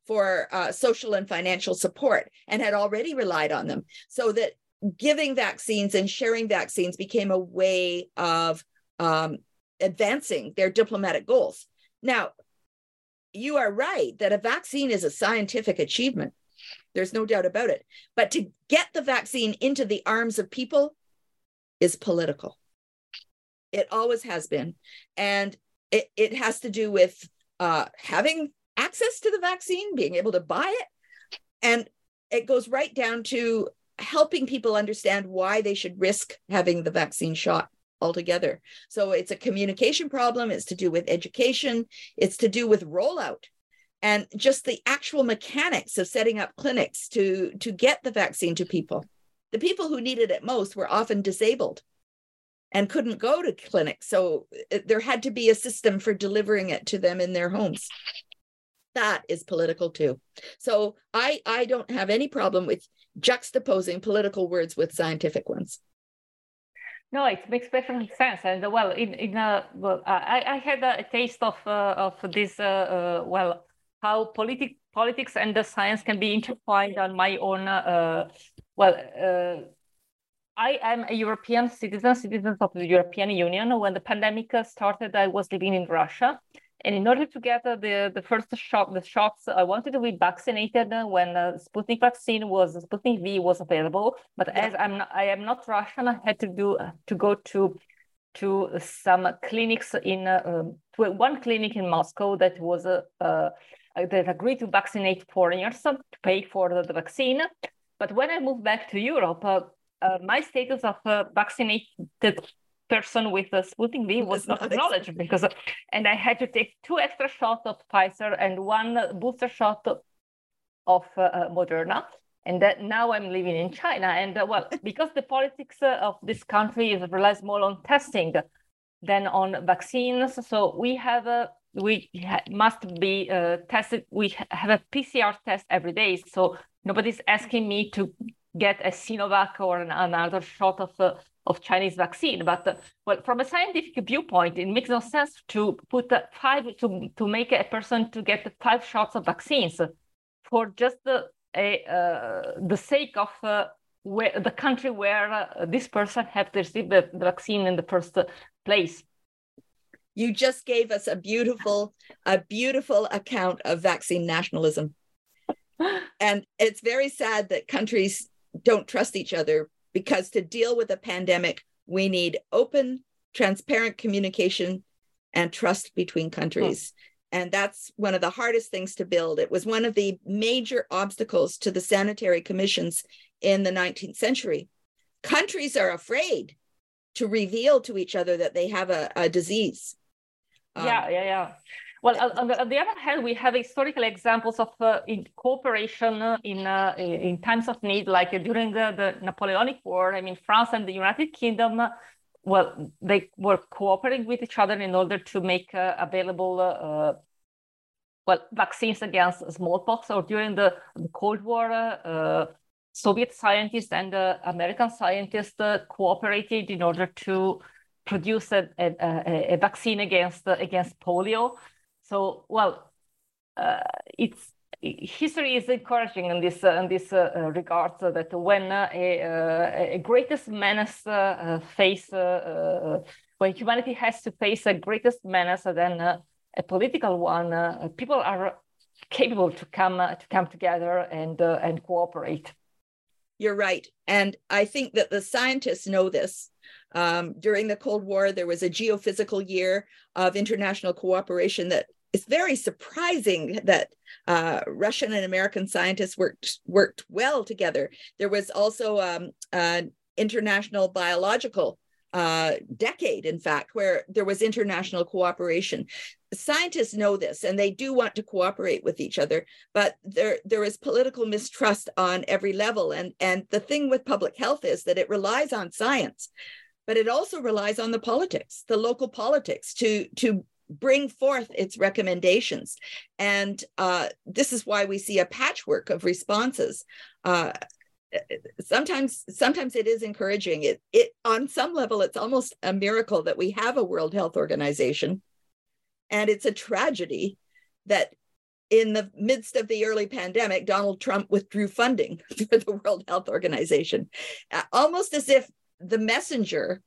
for uh, social and financial support and had already relied on them. So that giving vaccines and sharing vaccines became a way of um, advancing their diplomatic goals. Now, you are right that a vaccine is a scientific achievement. There's no doubt about it. But to get the vaccine into the arms of people is political. It always has been. And it, it has to do with uh, having access to the vaccine, being able to buy it. And it goes right down to helping people understand why they should risk having the vaccine shot altogether. So it's a communication problem, it's to do with education, it's to do with rollout and just the actual mechanics of setting up clinics to to get the vaccine to people. The people who needed it most were often disabled and couldn't go to clinics. So uh, there had to be a system for delivering it to them in their homes that is political too. So I I don't have any problem with juxtaposing political words with scientific ones. No, it makes perfect sense. And uh, well, in in uh, well, I I had a taste of uh, of this uh, uh, well how politic politics and the science can be intertwined on my own uh, well. I am a European citizen, citizen of the European Union. When the pandemic started, I was living in Russia. And in order to get uh, the, the first shot, the shots, I wanted to be vaccinated when uh, Sputnik vaccine was, Sputnik V was available. But yeah. as I'm not, I am not Russian, I had to do, uh, to go to, to some clinics in, uh, um, to one clinic in Moscow that was, uh, uh, that agreed to vaccinate foreigners to pay for the, the vaccine. But when I moved back to Europe, my status of vaccinated person with a Sputnik V was not acknowledged because, and I had to take two extra shots of Pfizer and one booster shot of uh, uh, Moderna. And that now I'm living in China. And uh, well, because the politics uh, of this country is relies more on testing than on vaccines, so we have a we ha- must be uh, tested. We have a PCR test every day, so nobody's asking me to get a Sinovac or an, another shot of uh, of Chinese vaccine. But uh, well, from a scientific viewpoint, it makes no sense to put uh, five to to make a person to get five shots of vaccines for just the a, uh, the sake of uh, where the country where uh, this person had received the, the vaccine in the first place. You just gave us a beautiful, a beautiful account of vaccine nationalism. and it's very sad that countries don't trust each other because to deal with a pandemic, we need open, transparent communication and trust between countries. Oh. And that's one of the hardest things to build. It was one of the major obstacles to the sanitary commissions in the 19th century. Countries are afraid to reveal to each other that they have a, a disease. Yeah, um, yeah, yeah. Well, on the, on the, other hand, we have historical examples of uh, in cooperation uh, in uh, in times of need, like during the, the Napoleonic War. I mean, France and the United Kingdom, uh, well, they were cooperating with each other in order to make uh, available, uh, well, vaccines against smallpox. Or during the, Cold War, Soviet scientists and American scientists cooperated in order to produce a, a, a vaccine against against polio. So well, uh, it's history is encouraging in this uh, in this uh, uh regard so that when uh, a, uh, a greatest menace face when humanity has to face a greatest menace than a political one, people are capable to come to come together and and cooperate. You're right, and I think that the scientists know this. Um, during the Cold War, there was a geophysical year of international cooperation that it's very surprising that uh, Russian and American scientists worked worked well together. There was also um, an international biological uh, decade, in fact, where there was international cooperation. Scientists know this, and they do want to cooperate with each other, but there there is political mistrust on every level. And and the thing with public health is that it relies on science, but it also relies on the politics, the local politics, to to bring forth its recommendations. And uh, this is why we see a patchwork of responses. Uh, sometimes sometimes it is encouraging it it on some level it's almost a miracle that we have a world health organization and it's a tragedy that in the midst of the early pandemic donald trump withdrew funding for the world health organization uh, almost as if the messenger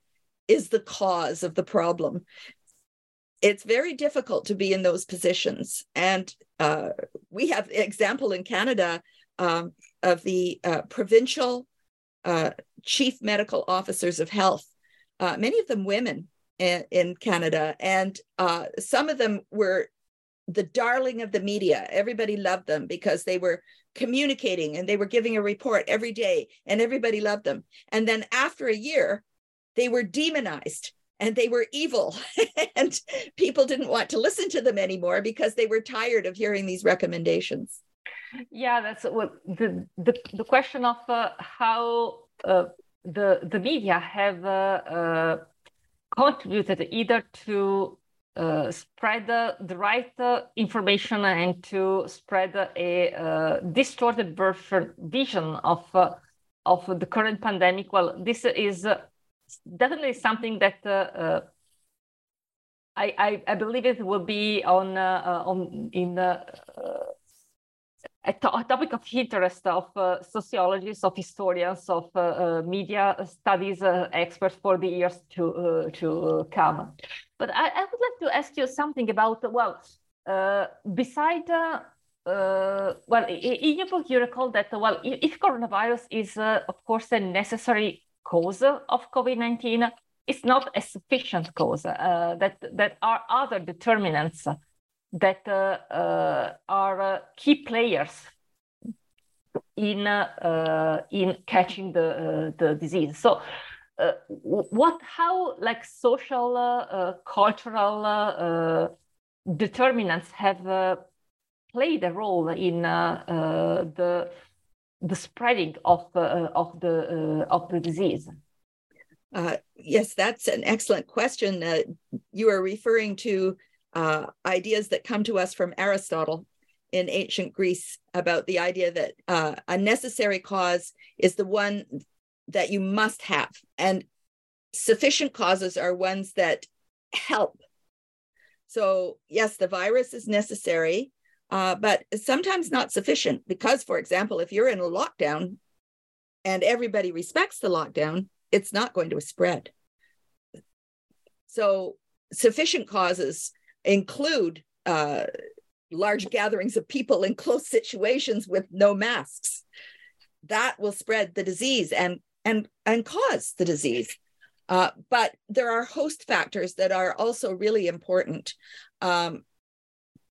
is the cause of the problem it's very difficult to be in those positions. And uh, we have example in Canada um, of the uh, provincial uh, chief medical officers of health, uh, many of them women in, in Canada, and uh, some of them were the darling of the media. Everybody loved them because they were communicating and they were giving a report every day, and everybody loved them. And then after a year, they were demonized and they were evil. And people didn't want to listen to them anymore because they were tired of hearing these recommendations. Yeah that's what the the, the question of uh, how uh, the the media have uh, uh contributed either to uh, spread the, right uh, information and to spread a distorted version vision of of the current pandemic. Well this is definitely something that uh, uh, I, I, I believe it will be on uh, on in a, to- a, topic of interest of uh, sociologists, of historians, of uh, uh, media studies experts for the years to to come. But I, I, would like to ask you something about well, beside. well, in your book, you recall that well, if coronavirus is, of course, a necessary cause of COVID-19 is not a sufficient cause, uh, that, that are other determinants that uh, uh, are key players in, in catching the, the disease. So uh, what how like social uh, uh, cultural determinants have played a role in the the spreading of uh, of the uh, of the disease? Uh, yes, that's an excellent question. Uh, you are referring to uh, ideas that come to us from Aristotle in ancient Greece about the idea that uh, a necessary cause is the one that you must have, and sufficient causes are ones that help. So, yes, the virus is necessary, uh, but sometimes not sufficient because, for example, if you're in a lockdown and everybody respects the lockdown, it's not going to spread. So, sufficient causes include uh, large gatherings of people in close situations with no masks. That will spread the disease and and and cause the disease. Uh, but there are host factors that are also really important um,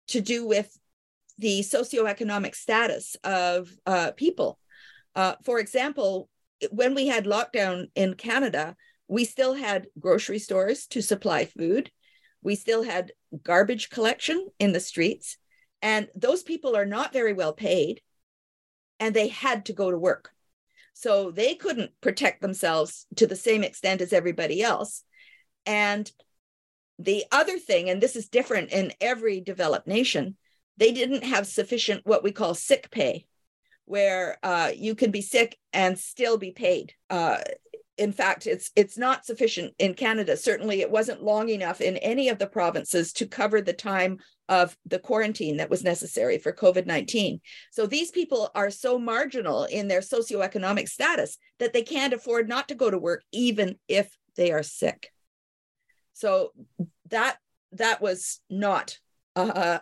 to do with the socioeconomic status of uh, people. Uh, for example, when we had lockdown in Canada, we still had grocery stores to supply food. We still had garbage collection in the streets. And those people are not very well paid and they had to go to work. So they couldn't protect themselves to the same extent as everybody else. And the other thing, and this is different in every developed nation, they didn't have sufficient what we call sick pay, where uh, you can be sick and still be paid. Uh, in fact, it's it's not sufficient in Canada. Certainly, it wasn't long enough in any of the provinces to cover the time of the quarantine that was necessary for COVID 19. So these people are so marginal in their socioeconomic status that they can't afford not to go to work, even if they are sick. So that that was not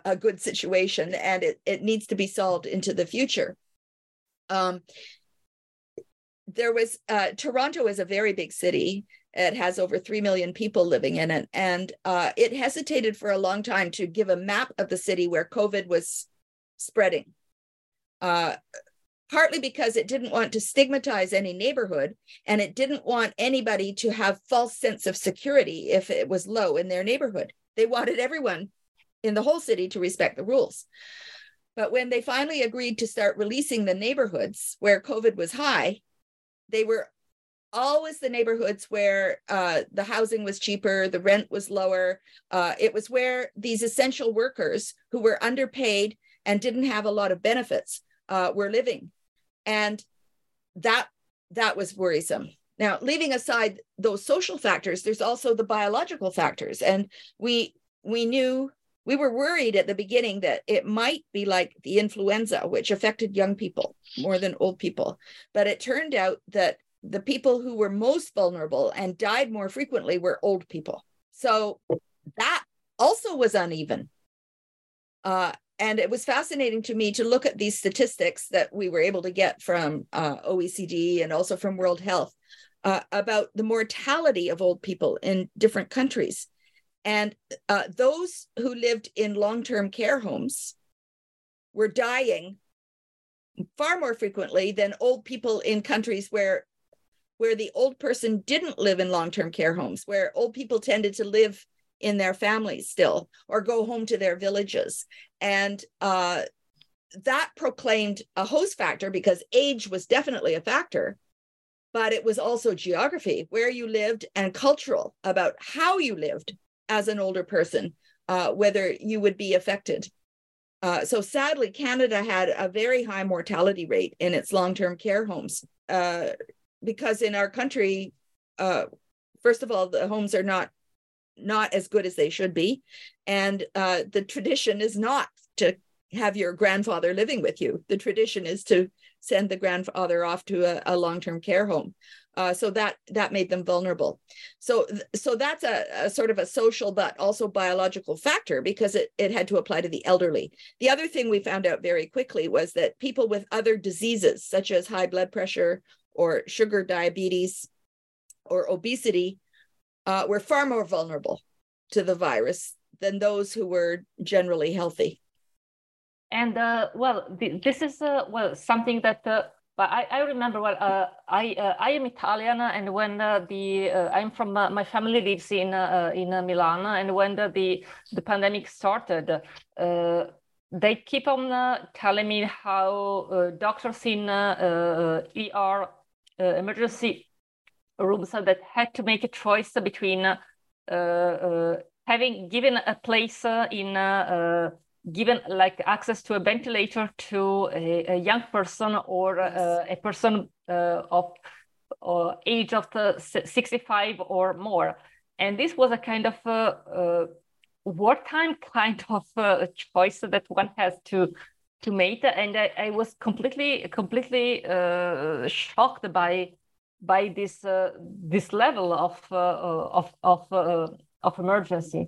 a, good situation, and it, it needs to be solved into the future. Um, there was uh, Toronto is a very big city. It has over 3 million people living in it. And uh, it hesitated for a long time to give a map of the city where COVID was spreading, uh, partly because it didn't want to stigmatize any neighborhood and it didn't want anybody to have false sense of security if it was low in their neighborhood. They wanted everyone in the whole city to respect the rules. But when they finally agreed to start releasing the neighborhoods where COVID was high, they were always the neighborhoods where uh, the housing was cheaper, the rent was lower. Uh, it was where these essential workers who were underpaid and didn't have a lot of benefits uh, were living, and that that was worrisome. Now, leaving aside those social factors, there's also the biological factors, and we we knew we were worried at the beginning that it might be like the influenza, which affected young people more than old people. But it turned out that the people who were most vulnerable and died more frequently were old people. So that also was uneven. Uh, and it was fascinating to me to look at these statistics that we were able to get from uh, OECD and also from World Health uh, about the mortality of old people in different countries. And uh, those who lived in long term care homes were dying far more frequently than old people in countries where where the old person didn't live in long-term care homes where old people tended to live in their families still or go home to their villages. And uh, that proclaimed a host factor because age was definitely a factor but it was also geography where you lived and cultural about how you lived as an older person, uh, whether you would be affected. Uh, so sadly, Canada had a very high mortality rate in its long-term care homes uh, because in our country, uh, first of all, the homes are not not as good as they should be, and uh, the tradition is not to have your grandfather living with you. The tradition is to send the grandfather off to a, a long-term care home. Uh, so that that made them vulnerable. So so that's a, a, sort of a social but also biological factor because it, it had to apply to the elderly. The other thing we found out very quickly was that people with other diseases such as high blood pressure or sugar diabetes or obesity uh, were far more vulnerable to the virus than those who were generally healthy. And uh, well, this is uh, well something that uh, but I, I remember well uh, I uh, I am Italian uh, and when uh, the uh, I'm from uh, my family lives in uh, uh in uh, Milan and when the the, the pandemic started they keep on telling me how doctors in ER emergency rooms that had to make a choice between having given a place in given like access to a ventilator to a, a young person or uh, a person uh, of uh, age of 65 or more. And this was a kind of uh, wartime kind of uh, choice that one has to to make. And I, I was completely completely uh, shocked by by this this level of of of of emergency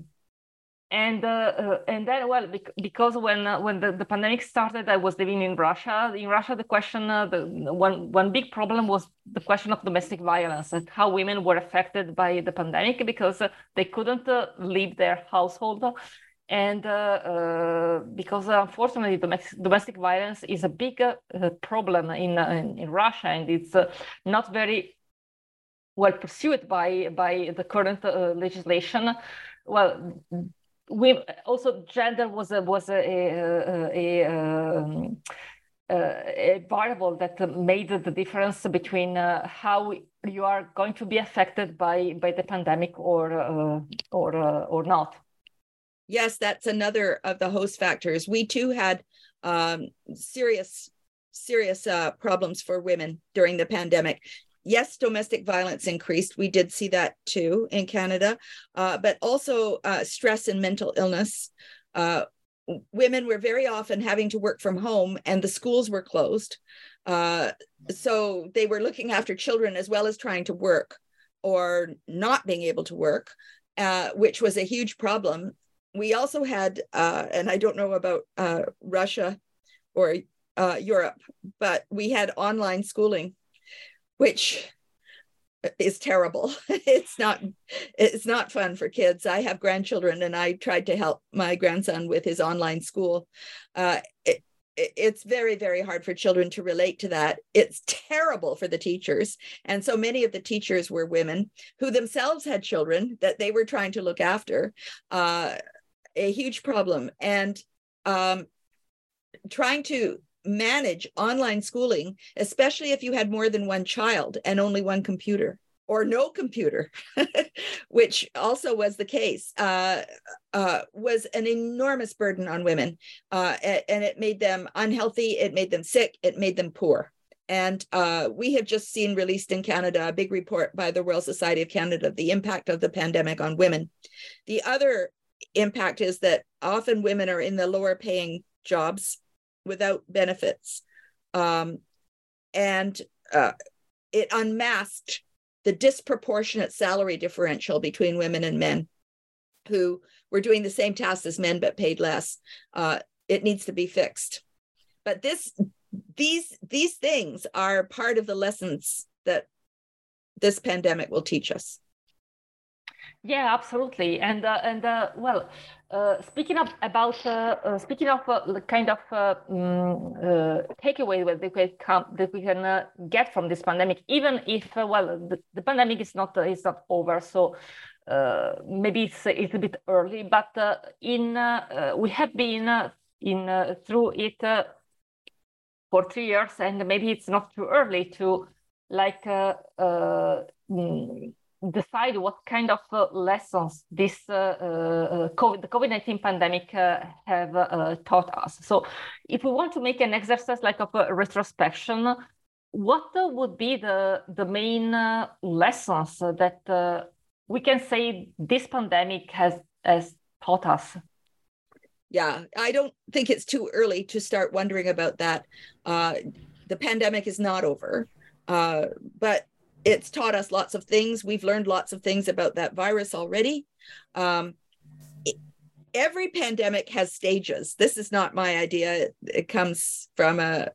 and uh, uh, and then well because when uh, when the, the pandemic started i was living in russia. In russia the question uh, the one one big problem was the question of domestic violence and how women were affected by the pandemic because uh, they couldn't leave their household. And because unfortunately domestic, domestic violence is a big problem in, in, in russia and it's not very well pursued by by the current legislation. Well we also gender was a was a a, a, um, a variable that made the difference between uh, how you are going to be affected by by the pandemic or uh, or uh, or not. Yes, that's another of the host factors. We too had um, serious serious uh, problems for women during the pandemic. Yes, domestic violence increased. We did see that too in Canada, uh, but also uh, stress and mental illness. Uh, women were very often having to work from home, and the schools were closed. Uh, so they were looking after children as well as trying to work or not being able to work, uh, which was a huge problem. We also had, uh, and I don't know about Russia or Europe, but we had online schooling which is terrible. it's not it's not fun for kids. I have grandchildren and I tried to help my grandson with his online school. Uh, it, it's very very hard for children to relate to that it's terrible for the teachers and so many of the teachers were women who themselves had children that they were trying to look after uh, a huge problem and um, trying to manage online schooling, especially if you had more than one child and only one computer or no computer, which also was the case, uh, uh, was an enormous burden on women. Uh, and it made them unhealthy, it made them sick, it made them poor. And uh, we have just seen released in Canada a big report by the Royal Society of Canada, of the impact of the pandemic on women. The other impact is that often women are in the lower paying jobs without benefits. Um, and uh, it unmasked the disproportionate salary differential between women and men who were doing the same tasks as men but paid less. Uh, it needs to be fixed. But this, these, these things are part of the lessons that this pandemic will teach us. Yeah, absolutely. And uh, and uh, well, uh, speaking of about uh, uh, speaking of uh, kind of um, takeaway that we can that we can uh, get from this pandemic, even if well the, the, pandemic is not is not over, so maybe it's, it's a bit early, but in we have been in through it for three years, and maybe it's not too early to like. Mm, decide what kind of uh, lessons this uh, uh, COVID, the COVID-19 pandemic have taught us. So if we want to make an exercise like of a retrospection, what would be the, the main lessons that we can say this pandemic has, has taught us? Yeah, I don't think it's too early to start wondering about that. Uh, the pandemic is not over. Uh, but it's taught us lots of things. We've learned lots of things about that virus already. Um, every pandemic has stages. This is not my idea. It comes from uh,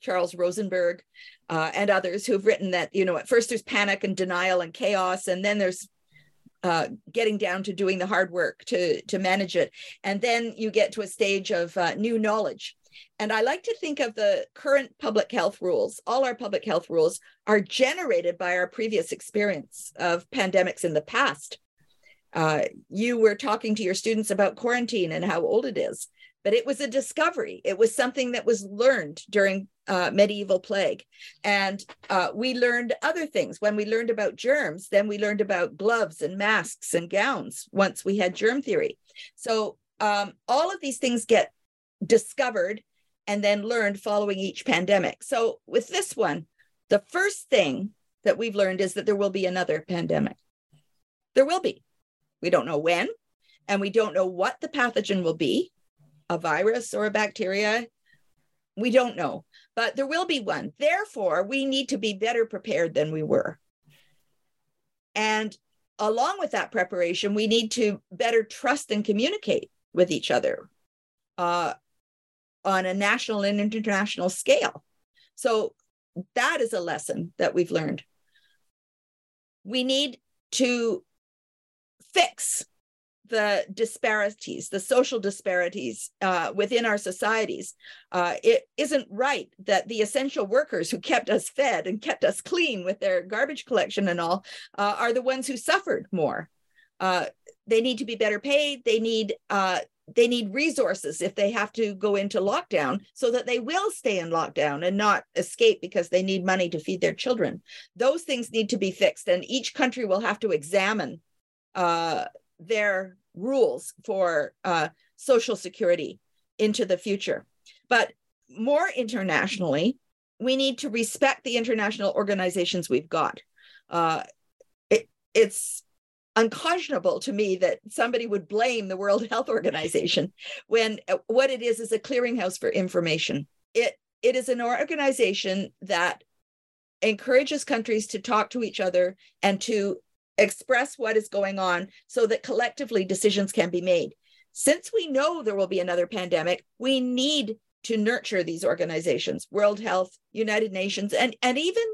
Charles Rosenberg uh, and others who've written that, you know, at first there's panic and denial and chaos, and then there's uh, getting down to doing the hard work to, to manage it. And then you get to a stage of uh, new knowledge. And I like to think of the current public health rules, all our public health rules are generated by our previous experience of pandemics in the past. Uh, you were talking to your students about quarantine and how old it is, but it was a discovery. It was something that was learned during uh, medieval plague. And uh, we learned other things. When we learned about germs, then we learned about gloves and masks and gowns once we had germ theory. So um, all of these things get discovered and then learned following each pandemic. So with this one, the first thing that we've learned is that there will be another pandemic. There will be. We don't know when, and we don't know what the pathogen will be a virus or a bacteria. We don't know, but there will be one. Therefore, we need to be better prepared than we were. And along with that preparation, we need to better trust and communicate with each other. Uh, on a national and international scale. So that is a lesson that we've learned. We need to fix the disparities, the social disparities uh, within our societies. Uh, it isn't right that the essential workers who kept us fed and kept us clean with their garbage collection and all uh, are the ones who suffered more. Uh, they need to be better paid. They need uh, they need resources if they have to go into lockdown so that they will stay in lockdown and not escape because they need money to feed their children. Those things need to be fixed, and each country will have to examine uh, their rules for uh, social security into the future. But more internationally, we need to respect the international organizations we've got. Uh, it, it's unconscionable to me that somebody would blame the World Health Organization when uh, what it is is a clearinghouse for information. It it is an organization that encourages countries to talk to each other and to express what is going on so that collectively decisions can be made. Since we know there will be another pandemic, we need to nurture these organizations, World Health, United Nations, and, and even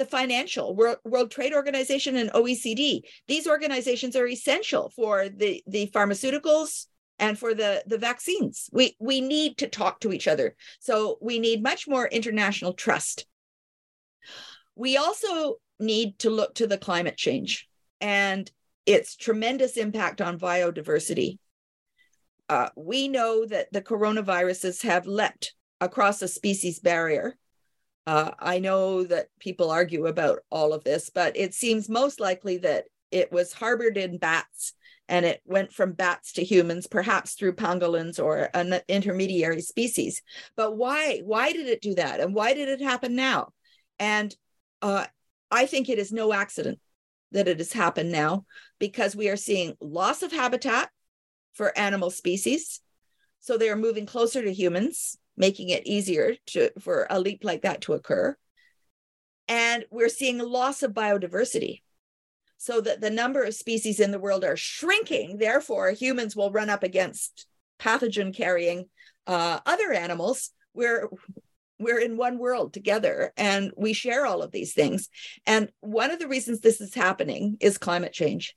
the financial World, Trade Organization and OECD. These organizations are essential for the, the pharmaceuticals and for the, the vaccines. We, we need to talk to each other. So we need much more international trust. We also need to look to the climate change and its tremendous impact on biodiversity. Uh, we know that the coronaviruses have leapt across a species barrier. Uh, I know that people argue about all of this, but it seems most likely that it was harbored in bats and it went from bats to humans, perhaps through pangolins or an intermediary species. But why? Why did it do that? And why did it happen now? And uh, I think it is no accident that it has happened now because we are seeing loss of habitat for animal species. So they are moving closer to humans, making it easier to, for a leap like that to occur. And we're seeing loss of biodiversity so that the number of species in the world are shrinking. Therefore, humans will run up against pathogen carrying uh, other animals We're, we're in one world together and we share all of these things. And one of the reasons this is happening is climate change,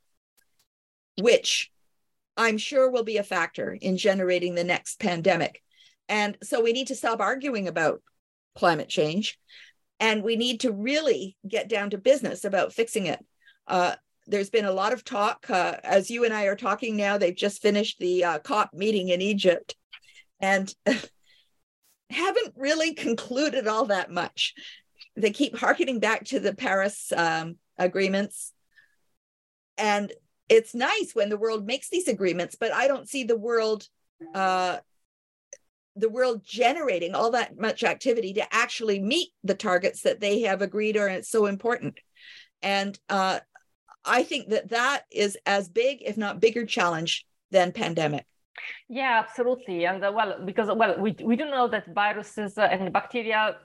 which I'm sure will be a factor in generating the next pandemic. And so we need to stop arguing about climate change and we need to really get down to business about fixing it. Uh, there's been a lot of talk. Uh, as you and I are talking now, they've just finished the uh, COP meeting in Egypt. And haven't really concluded all that much. They keep harkening back to the Paris um, agreements. And it's nice when the world makes these agreements, but I don't see the world uh, the world generating all that much activity to actually meet the targets that they have agreed are so important. And uh, I think that that is as big, if not bigger, challenge than pandemic. Yeah, absolutely. And uh, well, because well, we, we do know that viruses uh, and bacteria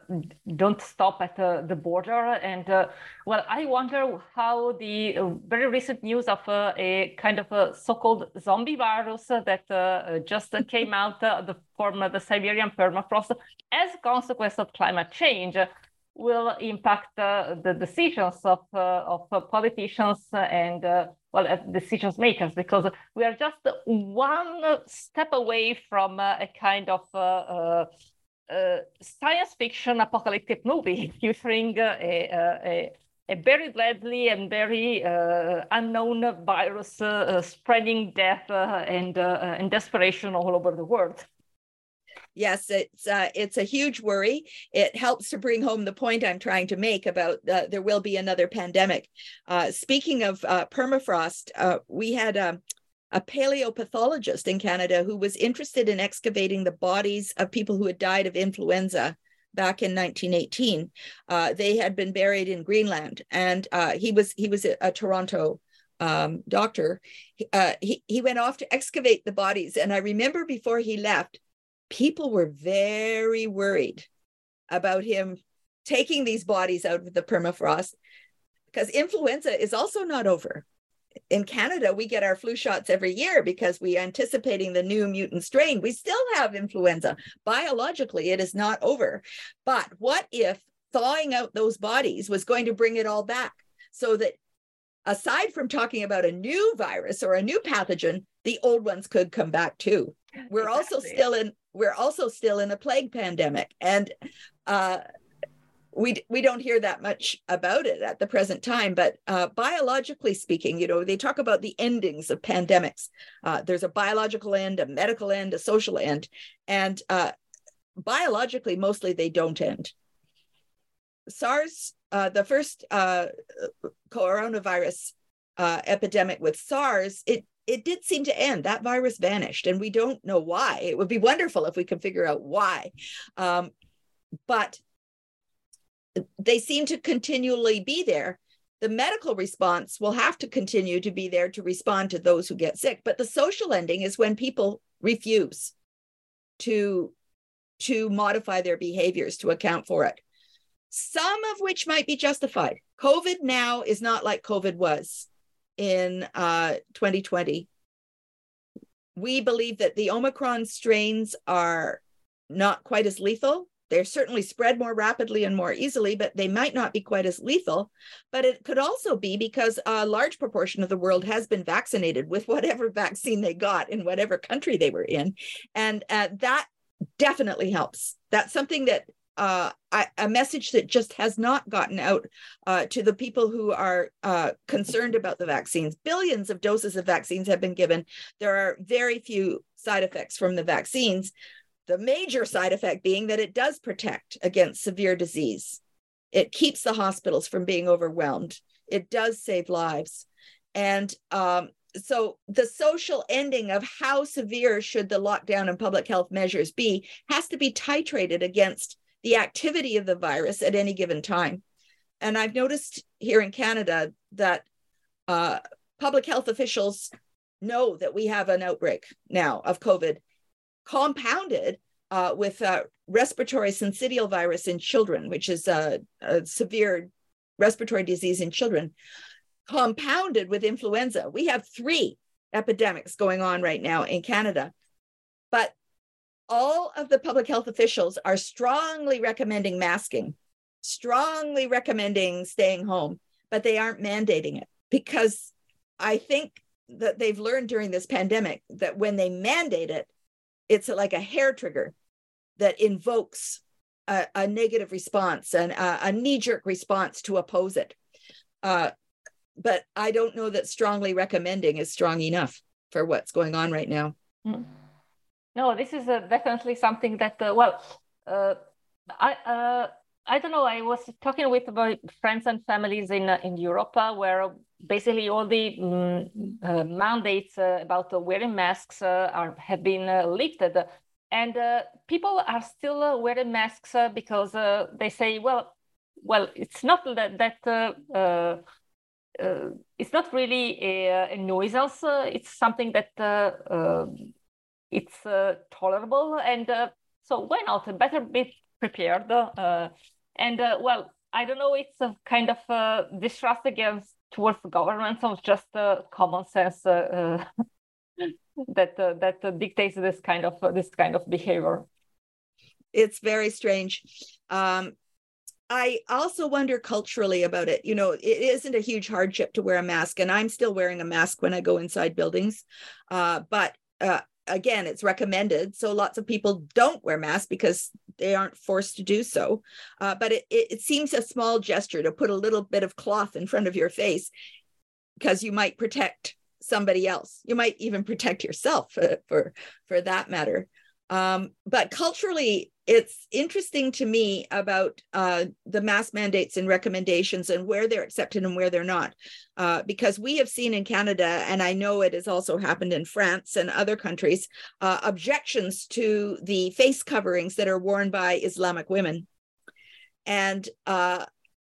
don't stop at uh, the border. And uh, well, I wonder how the uh, very recent news of uh, a kind of a so-called zombie virus that just came out the, from the Siberian permafrost as a consequence of climate change will impact the decisions of, of politicians and well, decisions makers, because we are just one step away from uh, a kind of uh, uh, uh science fiction apocalyptic movie featuring a, a, a, very deadly and very uh, unknown virus uh, spreading death and, and desperation all over the world yes, it's uh, it's a huge worry. It helps to bring home the point I'm trying to make about there will be another pandemic. Uh, speaking of uh, permafrost, uh, we had um, a paleopathologist in Canada who was interested in excavating the bodies of people who had died of influenza back in 1918. Uh, they had been buried in Greenland, and he was he was a, a Toronto um, doctor. He he went off to excavate the bodies, and I remember before he left, people were very worried about him taking these bodies out of the permafrost because influenza is also not over. In Canada, we get our flu shots every year because we anticipating the new mutant strain. We still have influenza. Biologically, it is not over. But what if thawing out those bodies was going to bring it all back so that aside from talking about a new virus or a new pathogen, the old ones could come back too. We're exactly. also still in we're also still in a plague pandemic. And uh, we we don't hear that much about it at the present time but uh, biologically speaking you know they talk about the endings of pandemics. Uh, there's a biological end a medical end a social end and uh, biologically mostly they don't end. Sars uh, the first uh, coronavirus uh, epidemic with sars it it did seem to end. That virus vanished, and we don't know why. It would be wonderful if we could figure out why. Um, but they seem to continually be there. The medical response will have to continue to be there to respond to those who get sick. But the social ending is when people refuse to, to modify their behaviors to account for it, some of which might be justified. COVID now is not like COVID was in uh, 2020. We believe that the Omicron strains are not quite as lethal. They're certainly spread more rapidly and more easily, but they might not be quite as lethal. But it could also be because a large proportion of the world has been vaccinated with whatever vaccine they got in whatever country they were in. And uh, that definitely helps. That's something that uh, a message that just has not gotten out uh, to the people who are uh, concerned about the vaccines. Billions of doses of vaccines have been given. There are very few side effects from the vaccines. The major side effect being that it does protect against severe disease. It keeps the hospitals from being overwhelmed. It does save lives. And um, so the social ending of how severe should the lockdown and public health measures be has to be titrated against the activity of the virus at any given time. And I've noticed here in Canada that uh, public health officials know that we have an outbreak now of COVID, compounded uh, with uh, respiratory syncytial virus in children, which is a, a severe respiratory disease in children, compounded with influenza. We have three epidemics going on right now in Canada. But all of the public health officials are strongly recommending masking, strongly recommending staying home, but they aren't mandating it because I think that they've learned during this pandemic that when they mandate it, it's like a hair trigger that invokes a, a negative response and a, a knee jerk response to oppose it. Uh, but I don't know that strongly recommending is strong enough for what's going on right now. Mm. No, this is uh, definitely something that, uh, well, uh, I, uh, I don't know. I was talking with my friends and families in uh, in Europe, uh, where basically all the um, mandates uh, about uh, wearing masks are have been lifted, and people are still wearing masks because they say, well, well, it's not that that. it's not really a, a nuisance. it's something that it's uh, tolerable and uh, so why not better be prepared uh, and uh, well i don't know it's a kind of uh, distrust against towards governments or just uh, common sense that that dictates this kind of this kind of behavior it's very strange um, I also wonder culturally about it. You know, it isn't a huge hardship to wear a mask, and I'm still wearing a mask when I go inside buildings. Uh, but uh, again, it's recommended. So lots of people don't wear masks because they aren't forced to do so. Uh, but it, it, seems a small gesture to put a little bit of cloth in front of your face because you might protect somebody else. You might even protect yourself for, for, for that matter. Um, but culturally, it's interesting to me about uh, the mask mandates and recommendations and where they're accepted and where they're not. Uh, because we have seen in Canada, and I know it has also happened in France and other countries, uh, objections to the face coverings that are worn by Islamic women. And uh,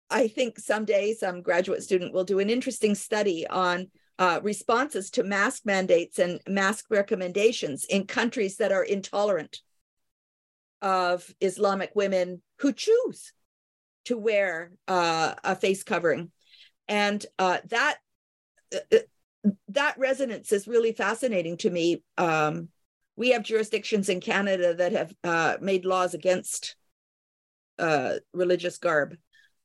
I think someday some graduate student will do an interesting study on uh, responses to mask mandates and mask recommendations in countries that are intolerant of Islamic women who choose to wear uh, a face covering. And uh, that uh, that resonance is really fascinating to me. Um, we have jurisdictions in Canada that have uh, made laws against uh, religious garb,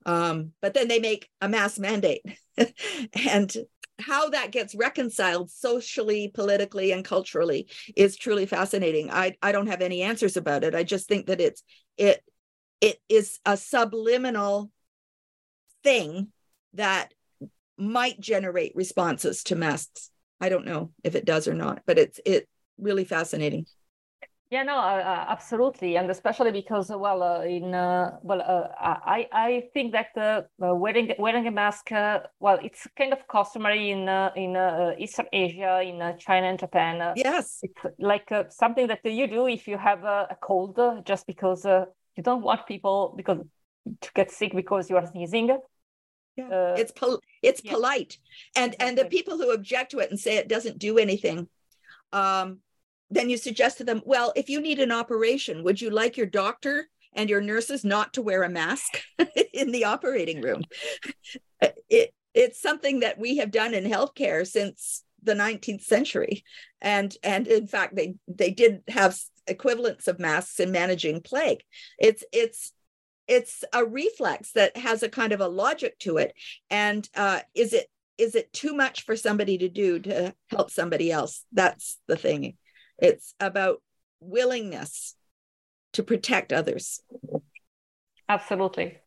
um, but then they make a mass mandate. and how that gets reconciled socially, politically, and culturally is truly fascinating. I, I don't have any answers about it. I just think that it's it it is a subliminal thing that might generate responses to masks. I don't know if it does or not, but it's it really fascinating. Yeah, no, uh, uh, absolutely, and especially because, uh, well, uh, in uh, well, uh, I I think that wearing wearing a mask, well, it's kind of customary in in Eastern Asia, in China and Japan. yes, it's like something that you do if you have a cold, just because you don't want people because to get sick because you are sneezing. Yeah. Uh, it's pol- it's yeah. polite, and exactly. and the people who object to it and say it doesn't do anything, um, then you suggest to them, well, if you need an operation, would you like your doctor and your nurses not to wear a mask in the operating room? It, it's something that we have done in healthcare since the 19th century, and and in fact they they did have equivalents of masks in managing plague. It's it's it's a reflex that has a kind of a logic to it and uh, is it is it too much for somebody to do to help somebody else that's the thing it's about willingness to protect others absolutely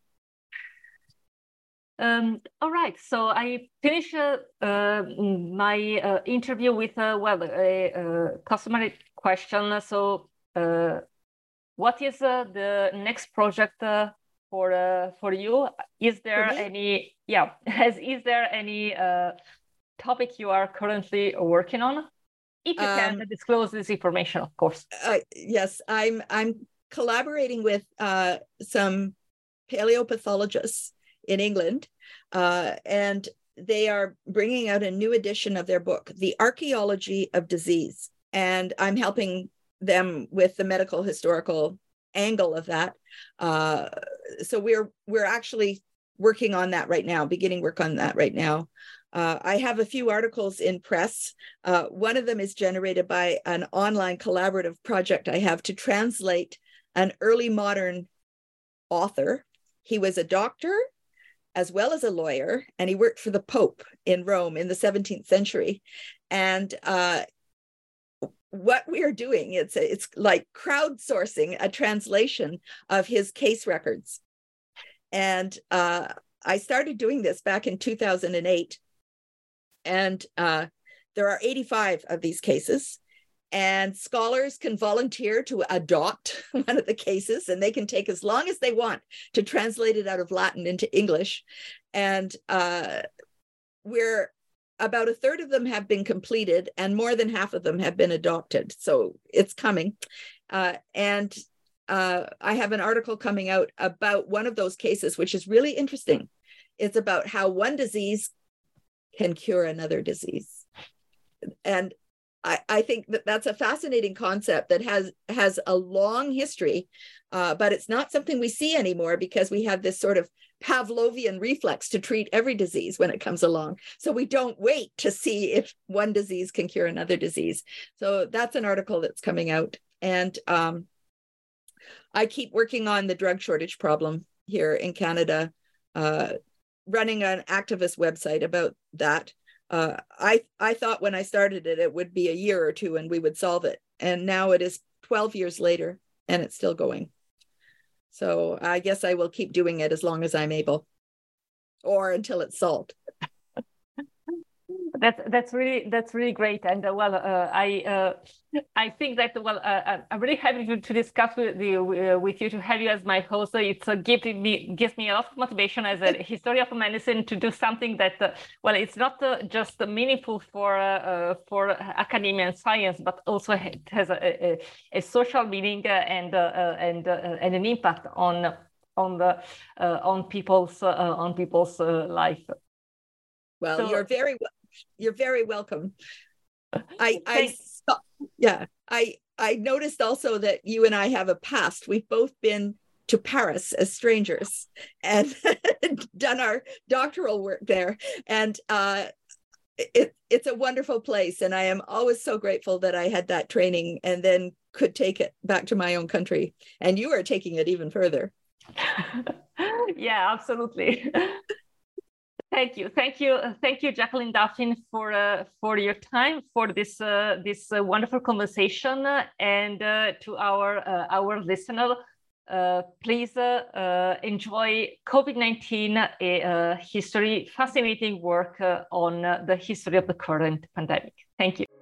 um, all right, so I finish uh, uh, my uh, interview with uh, well a, a customary question. So uh, what is uh, the next project uh, for uh, for you? Is there any yeah? Has is there any uh, topic you are currently working on? If you um, can disclose this information, of course. Uh, yes, I'm I'm collaborating with uh, some paleopathologists in England, uh, and they are bringing out a new edition of their book, The Archaeology of Disease. And I'm helping them with the medical historical angle of that. Uh, so we're we're actually working on that right now, beginning work on that right now. Uh, I have a few articles in press. Uh, one of them is generated by an online collaborative project I have to translate an early modern author. He was a doctor as well as a lawyer, and he worked for the Pope in Rome in the 17th century. And uh, what we are doing it's it's like crowdsourcing a translation of his case records and uh, i started doing this back in 2008 and uh, there are 85 of these cases. And scholars can volunteer to adopt one of the cases and they can take as long as they want to translate it out of latin into english. And uh, we're about a third of them have been completed and more than half of them have been adopted. So it's coming. Uh, and uh, i have an article coming out about one of those cases which is really interesting. It's about how one disease can cure another disease and I, I think that that's a fascinating concept that has has a long history, uh, but it's not something we see anymore because we have this sort of Pavlovian reflex to treat every disease when it comes along. So we don't wait to see if one disease can cure another disease. So that's an article that's coming out. And um, I keep working on the drug shortage problem here in Canada, uh, running an activist website about that. Uh, I I thought when I started it, it would be a year or two and we would solve it. And now it is 12 years later and it's still going. So I guess I will keep doing it as long as I'm able or until it's solved that's that's really that's really great. And uh, well uh, i uh, i think that well uh, uh, i'm really happy to, to discuss with you uh, with you to have you as my host. It's a gift me gives me a lot of motivation as a history of medicine to do something that well it's not just meaningful for for academia and science but also it has a, a, a social meaning and and and an impact on on the on people's on people's life. Well, so, you're very you're very welcome. I I yeah, I I noticed also that you and I have a past. We've both been to Paris as strangers and done our doctoral work there. And uh, it, it's a wonderful place. And I am always so grateful that I had that training and then could take it back to my own country. And you are taking it even further. yeah, absolutely. Thank you, thank you, uh, thank you, Jacalyn Duffin, for uh, for your time for this uh, this uh, wonderful conversation, and uh, to our uh, our listener. please enjoy COVID-19 a history, fascinating work on the history of the current pandemic. Thank you.